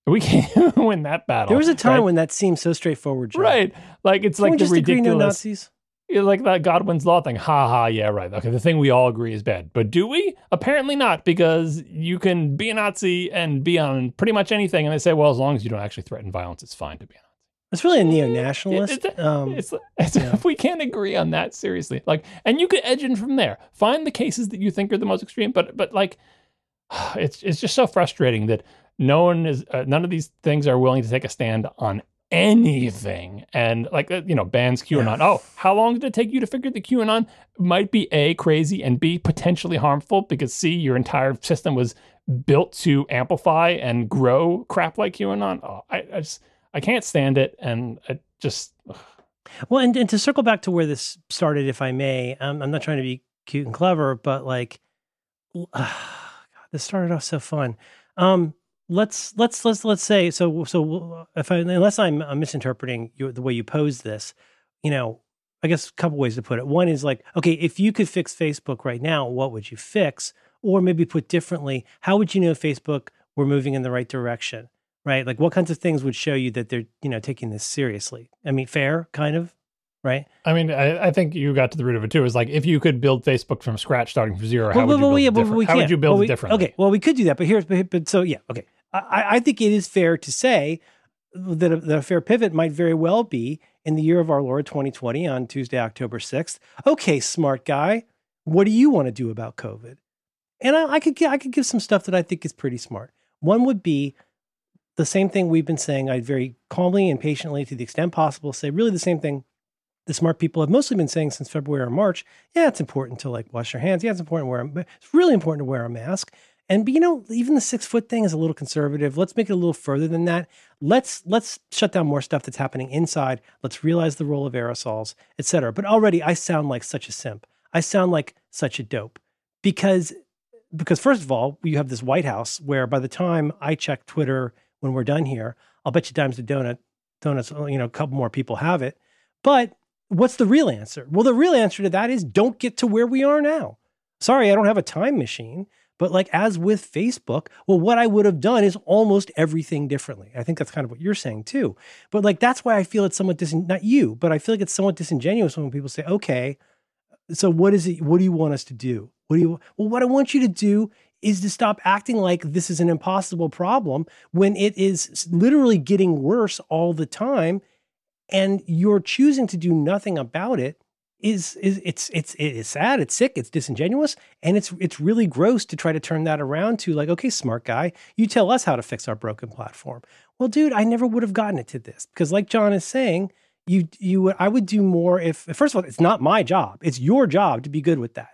We can't win that battle. There was a time right? when that seemed so straightforward. Right. Like it's can like the ridiculous. no Nazis? like that Godwin's law thing. Ha ha, yeah, right. Okay, the thing we all agree is bad. But do we? Apparently not, because you can be a Nazi and be on pretty much anything. And they say, well, as long as you don't actually threaten violence, it's fine to be a Nazi. It's really a neo-nationalist. It's, um, it's, it's yeah. if we can't agree on that seriously, like, and you could edge in from there. Find the cases that you think are the most extreme, but but like, it's it's just so frustrating that no one is uh, none of these things are willing to take a stand on anything and like uh, you know bans qanon Yeah. oh how long did it take you to figure that qanon might be a crazy and b potentially harmful because c your entire system was built to amplify and grow crap like qanon oh, I, I just i can't stand it and i just ugh. Well, and, and to circle back to where this started, if I may, um, I'm not trying to be cute and clever, but like, l- God, this started off so fun. Um, let's let's let's let's say so so if I unless I'm, uh misinterpreting you, the way you pose this, you know, I guess a couple ways to put it. One is like, okay, if you could fix Facebook right now, what would you fix? Or maybe put differently, how would you know Facebook were moving in the right direction? Right? Like what kinds of things would show you that they're, you know, taking this seriously? I mean, fair, kind of, right? I mean, I, I think you got to the root of it too. Is like if you could build Facebook from scratch, starting from zero, how Well, would you build yeah, it different? we How would you build Well, it differently? Okay, well, we could do that, but here's but, but so yeah, okay. I, I think it is fair to say that a, that a fair pivot might very well be in the year of our Lord 2020 on Tuesday, October 6th. Okay, smart guy, what do you want to do about COVID? And I, I could I could give some stuff that I think is pretty smart. One would be the same thing we've been saying. I'd very calmly and patiently, to the extent possible, say really the same thing the smart people have mostly been saying since February or March. Yeah, it's important to like wash your hands. Yeah, it's important to wear. A, it's really important to wear a mask. And but, you know, even the six foot thing is a little conservative. Let's make it a little further than that. Let's let's shut down more stuff that's happening inside. Let's realize the role of aerosols, etc. But already, I sound like such a simp. I sound like such a dope because because first of all, you have this White House where by the time I check Twitter when we're done here, I'll bet you dimes a donut donuts. Uh, you know, a couple more people have it. But what's the real answer? Well, the real answer to that is don't get to where we are now. Sorry, I don't have a time machine. But like as with Facebook, well, what I would have done is almost everything differently. I think that's kind of what you're saying too. But like that's why I feel it's somewhat dis not you, but I feel like it's somewhat disingenuous when people say, okay, so what is it? What do you want us to do? What do you well, what I want you to do is to stop acting like this is an impossible problem when it is literally getting worse all the time and you're choosing to do nothing about it is is it's it's it's sad, it's sick, it's disingenuous, and it's it's really gross to try to turn that around to like, okay, smart guy, you tell us how to fix our broken platform. Well, dude, I never would have gotten it to this because, like John is saying, you you would I would do more if first of all, it's not my job, it's your job to be good with that.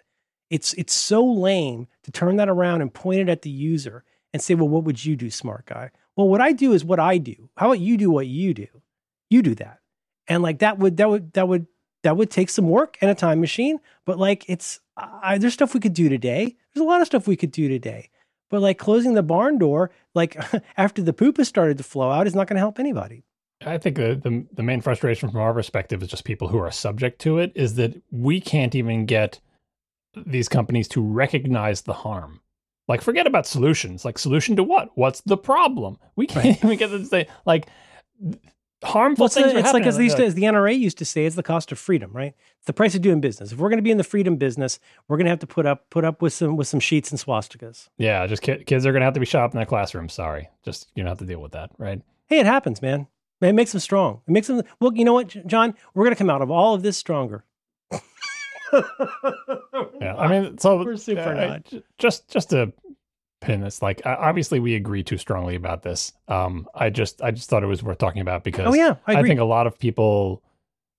It's it's so lame to turn that around and point it at the user and say, well, what would you do, smart guy? Well, what I do is what I do. How about you do what you do? You do that, and like that would that would that would that would take some work and a time machine, but like it's I, there's stuff we could do today. There's a lot of stuff we could do today, but like closing the barn door, like after the poop has started to flow out, is not going to help anybody. I think the, the the main frustration from our perspective is just people who are subject to it is that we can't even get these companies to recognize the harm. Like, forget about solutions. Like, solution to what? What's the problem? We can't Right. even get to say like harmful Well, it's, things. a- it's like as, they used to, Like, as the NRA used to say, it's the cost of freedom, right? It's the price of doing business. If we're going to be in the freedom business, we're going to have to put up put up with some with some sheets and swastikas. yeah, just ki- kids are gonna have to be shot up in their classroom. Sorry, just you don't have to deal with that, right? Hey, it happens, man. It makes them strong. It makes them. Well, you know what, John? We're going to come out of all of this stronger. Yeah, I mean, so We're super uh, not. Just just to pin this, like obviously we agree too strongly about this. Um, I just I just thought it was worth talking about because Oh yeah, I I, think a lot of people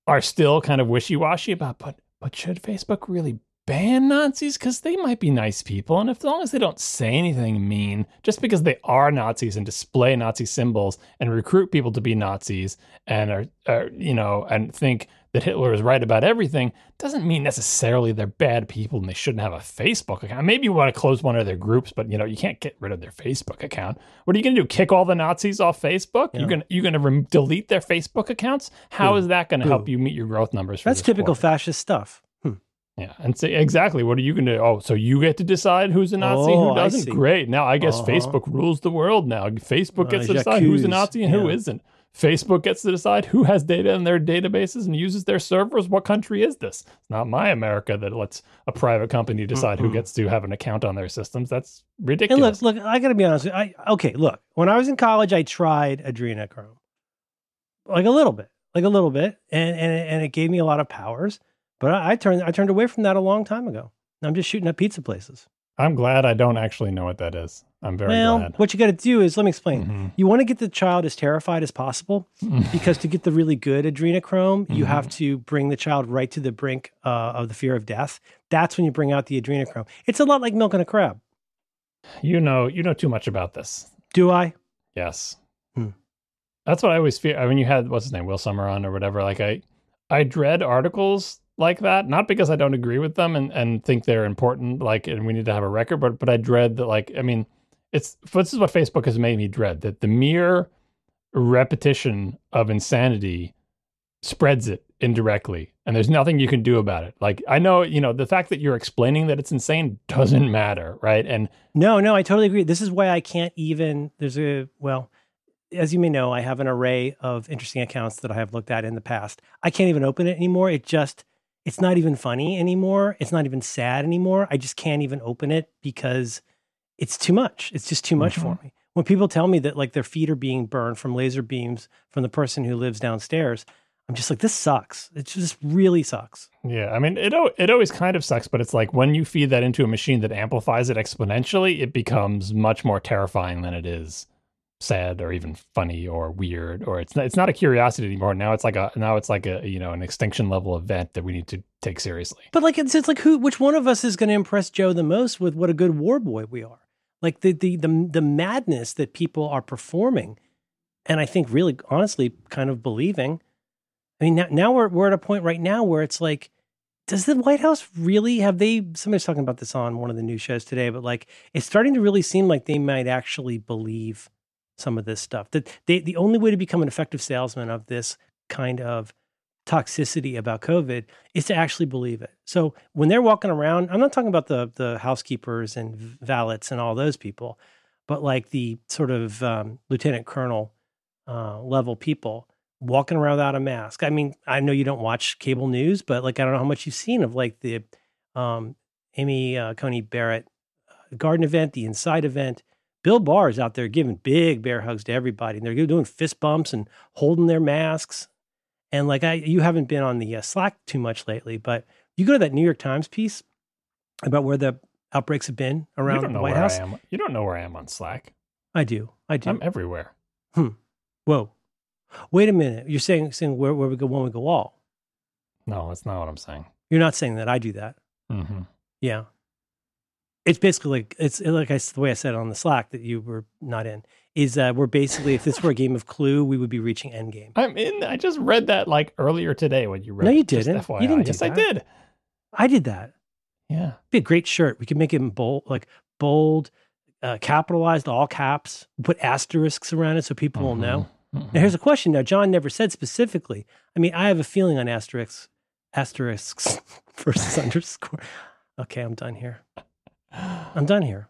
are still kind of wishy washy about, but but should Facebook really ban Nazis because they might be nice people, and if, as long as they don't say anything mean, just because they are Nazis and display Nazi symbols and recruit people to be Nazis and are, are you know and think that Hitler is right about everything doesn't mean necessarily they're bad people and they shouldn't have a Facebook account. Maybe you want to close one of their groups, but you know you can't get rid of their Facebook account. What are you going to do? Kick all the Nazis off Facebook? Yeah. You're going to you're going to rem- delete their Facebook accounts? How Boo. is that going to help you meet your growth numbers? For That's typical quarter? fascist stuff. Hmm. Yeah, and say exactly what are you going to? Do? Oh, so you get to decide who's a Nazi, Oh, who doesn't? Great. Now I guess Uh-huh. Facebook rules the world. Now Facebook Uh, gets to decide who's a. Nazi and who Yeah. isn't. Facebook gets to decide who has data in their databases and uses their servers. What country is this? It's not my America that lets a private company decide mm-hmm. who gets to have an account on their systems. That's ridiculous. And look, look, I got to be honest. I okay, look. When I was in college, I tried adrenochrome, like a little bit, like a little bit, and and and it gave me a lot of powers. But I, I turned I turned away from that a long time ago. I'm just shooting at pizza places. I'm glad I don't actually know what that is. I'm very well, glad. What you got to do is let me explain. Mm-hmm. You want to get the child as terrified as possible because to get the really good adrenochrome, mm-hmm. you have mm-hmm. to bring the child right to the brink uh, of the fear of death. That's when you bring out the adrenochrome. It's a lot like milking a crab. You know, you know too much about this. Do I? Yes. Hmm. That's what I always fear. I mean, you had what's his name, Will Sommer on or whatever. Like I, I dread articles like that. Not because I don't agree with them and, and think they're important, like, and we need to have a record, but but I dread that, like, I mean, it's this is what Facebook has made me dread that the mere repetition of insanity spreads it indirectly and there's nothing you can do about it. Like i know you know the fact that you're explaining that it's insane doesn't matter right? And no no i totally agree. This is why i can't even there's a well as you may know i have an array of interesting accounts that i have looked at in the past. I can't even open it anymore. It just it's not even funny anymore. It's not even sad anymore. I just can't even open it because it's too much. It's just too much mm-hmm. for me. When people tell me that like their feet are being burned from laser beams from the person who lives downstairs, I'm just like, this sucks. It just really sucks. Yeah, I mean, it it always kind of sucks, but it's like when you feed that into a machine that amplifies it exponentially, it becomes much more terrifying than it is sad or even funny or weird or it's not, it's not a curiosity anymore. Now it's like a now it's like a you know an extinction level event that we need to take seriously. But like it's, it's like who which one of us is going to impress joe the most with what a good war boy we are? Like the, the the the madness that people are performing and i think really honestly kind of believing. I mean now, now we're, we're at a point right now where it's like does the White House really have they? Somebody's talking about this on one of the news shows today, but like it's starting to really seem like they might actually believe some of this stuff. That they, the only way to become an effective salesman of this kind of toxicity about COVID is to actually believe it. So when they're walking around, I'm not talking about the the housekeepers and valets and all those people, but like the sort of um, lieutenant colonel uh, level people walking around without a mask. I mean, I know you don't watch cable news, but like I don't know how much you've seen of like the um, Amy uh, Coney Barrett uh, garden event, the inside event. Bill Barr is out there giving big bear hugs to everybody, and they're doing fist bumps and holding their masks. And like I, you haven't been on the uh, Slack too much lately, but you go to that New York Times piece about where the outbreaks have been around the White House. You don't know where I am on Slack. I do. I do. I'm everywhere. Hmm. Whoa. Wait a minute. You're saying saying where, where we go when we go all. No, that's not what I'm saying. You're not saying that. I do that. Mm-hmm. Yeah it's basically like it's like I, the way I said on the Slack that you were not in is that we're basically if this were a game of Clue, we would be reaching Endgame. I'm in. I just read that like earlier today when you read. No, you didn't. You didn't. yes, that. I did. I did that. Yeah, It'd be a great shirt. We could make it in bold, like bold, uh, capitalized, all caps. Put asterisks around it so people mm-hmm. will know. Mm-hmm. Now, here's a question. Now, John never said specifically. I mean, I have a feeling on asterisks, asterisks versus underscore. Okay, I'm done here. I'm done here.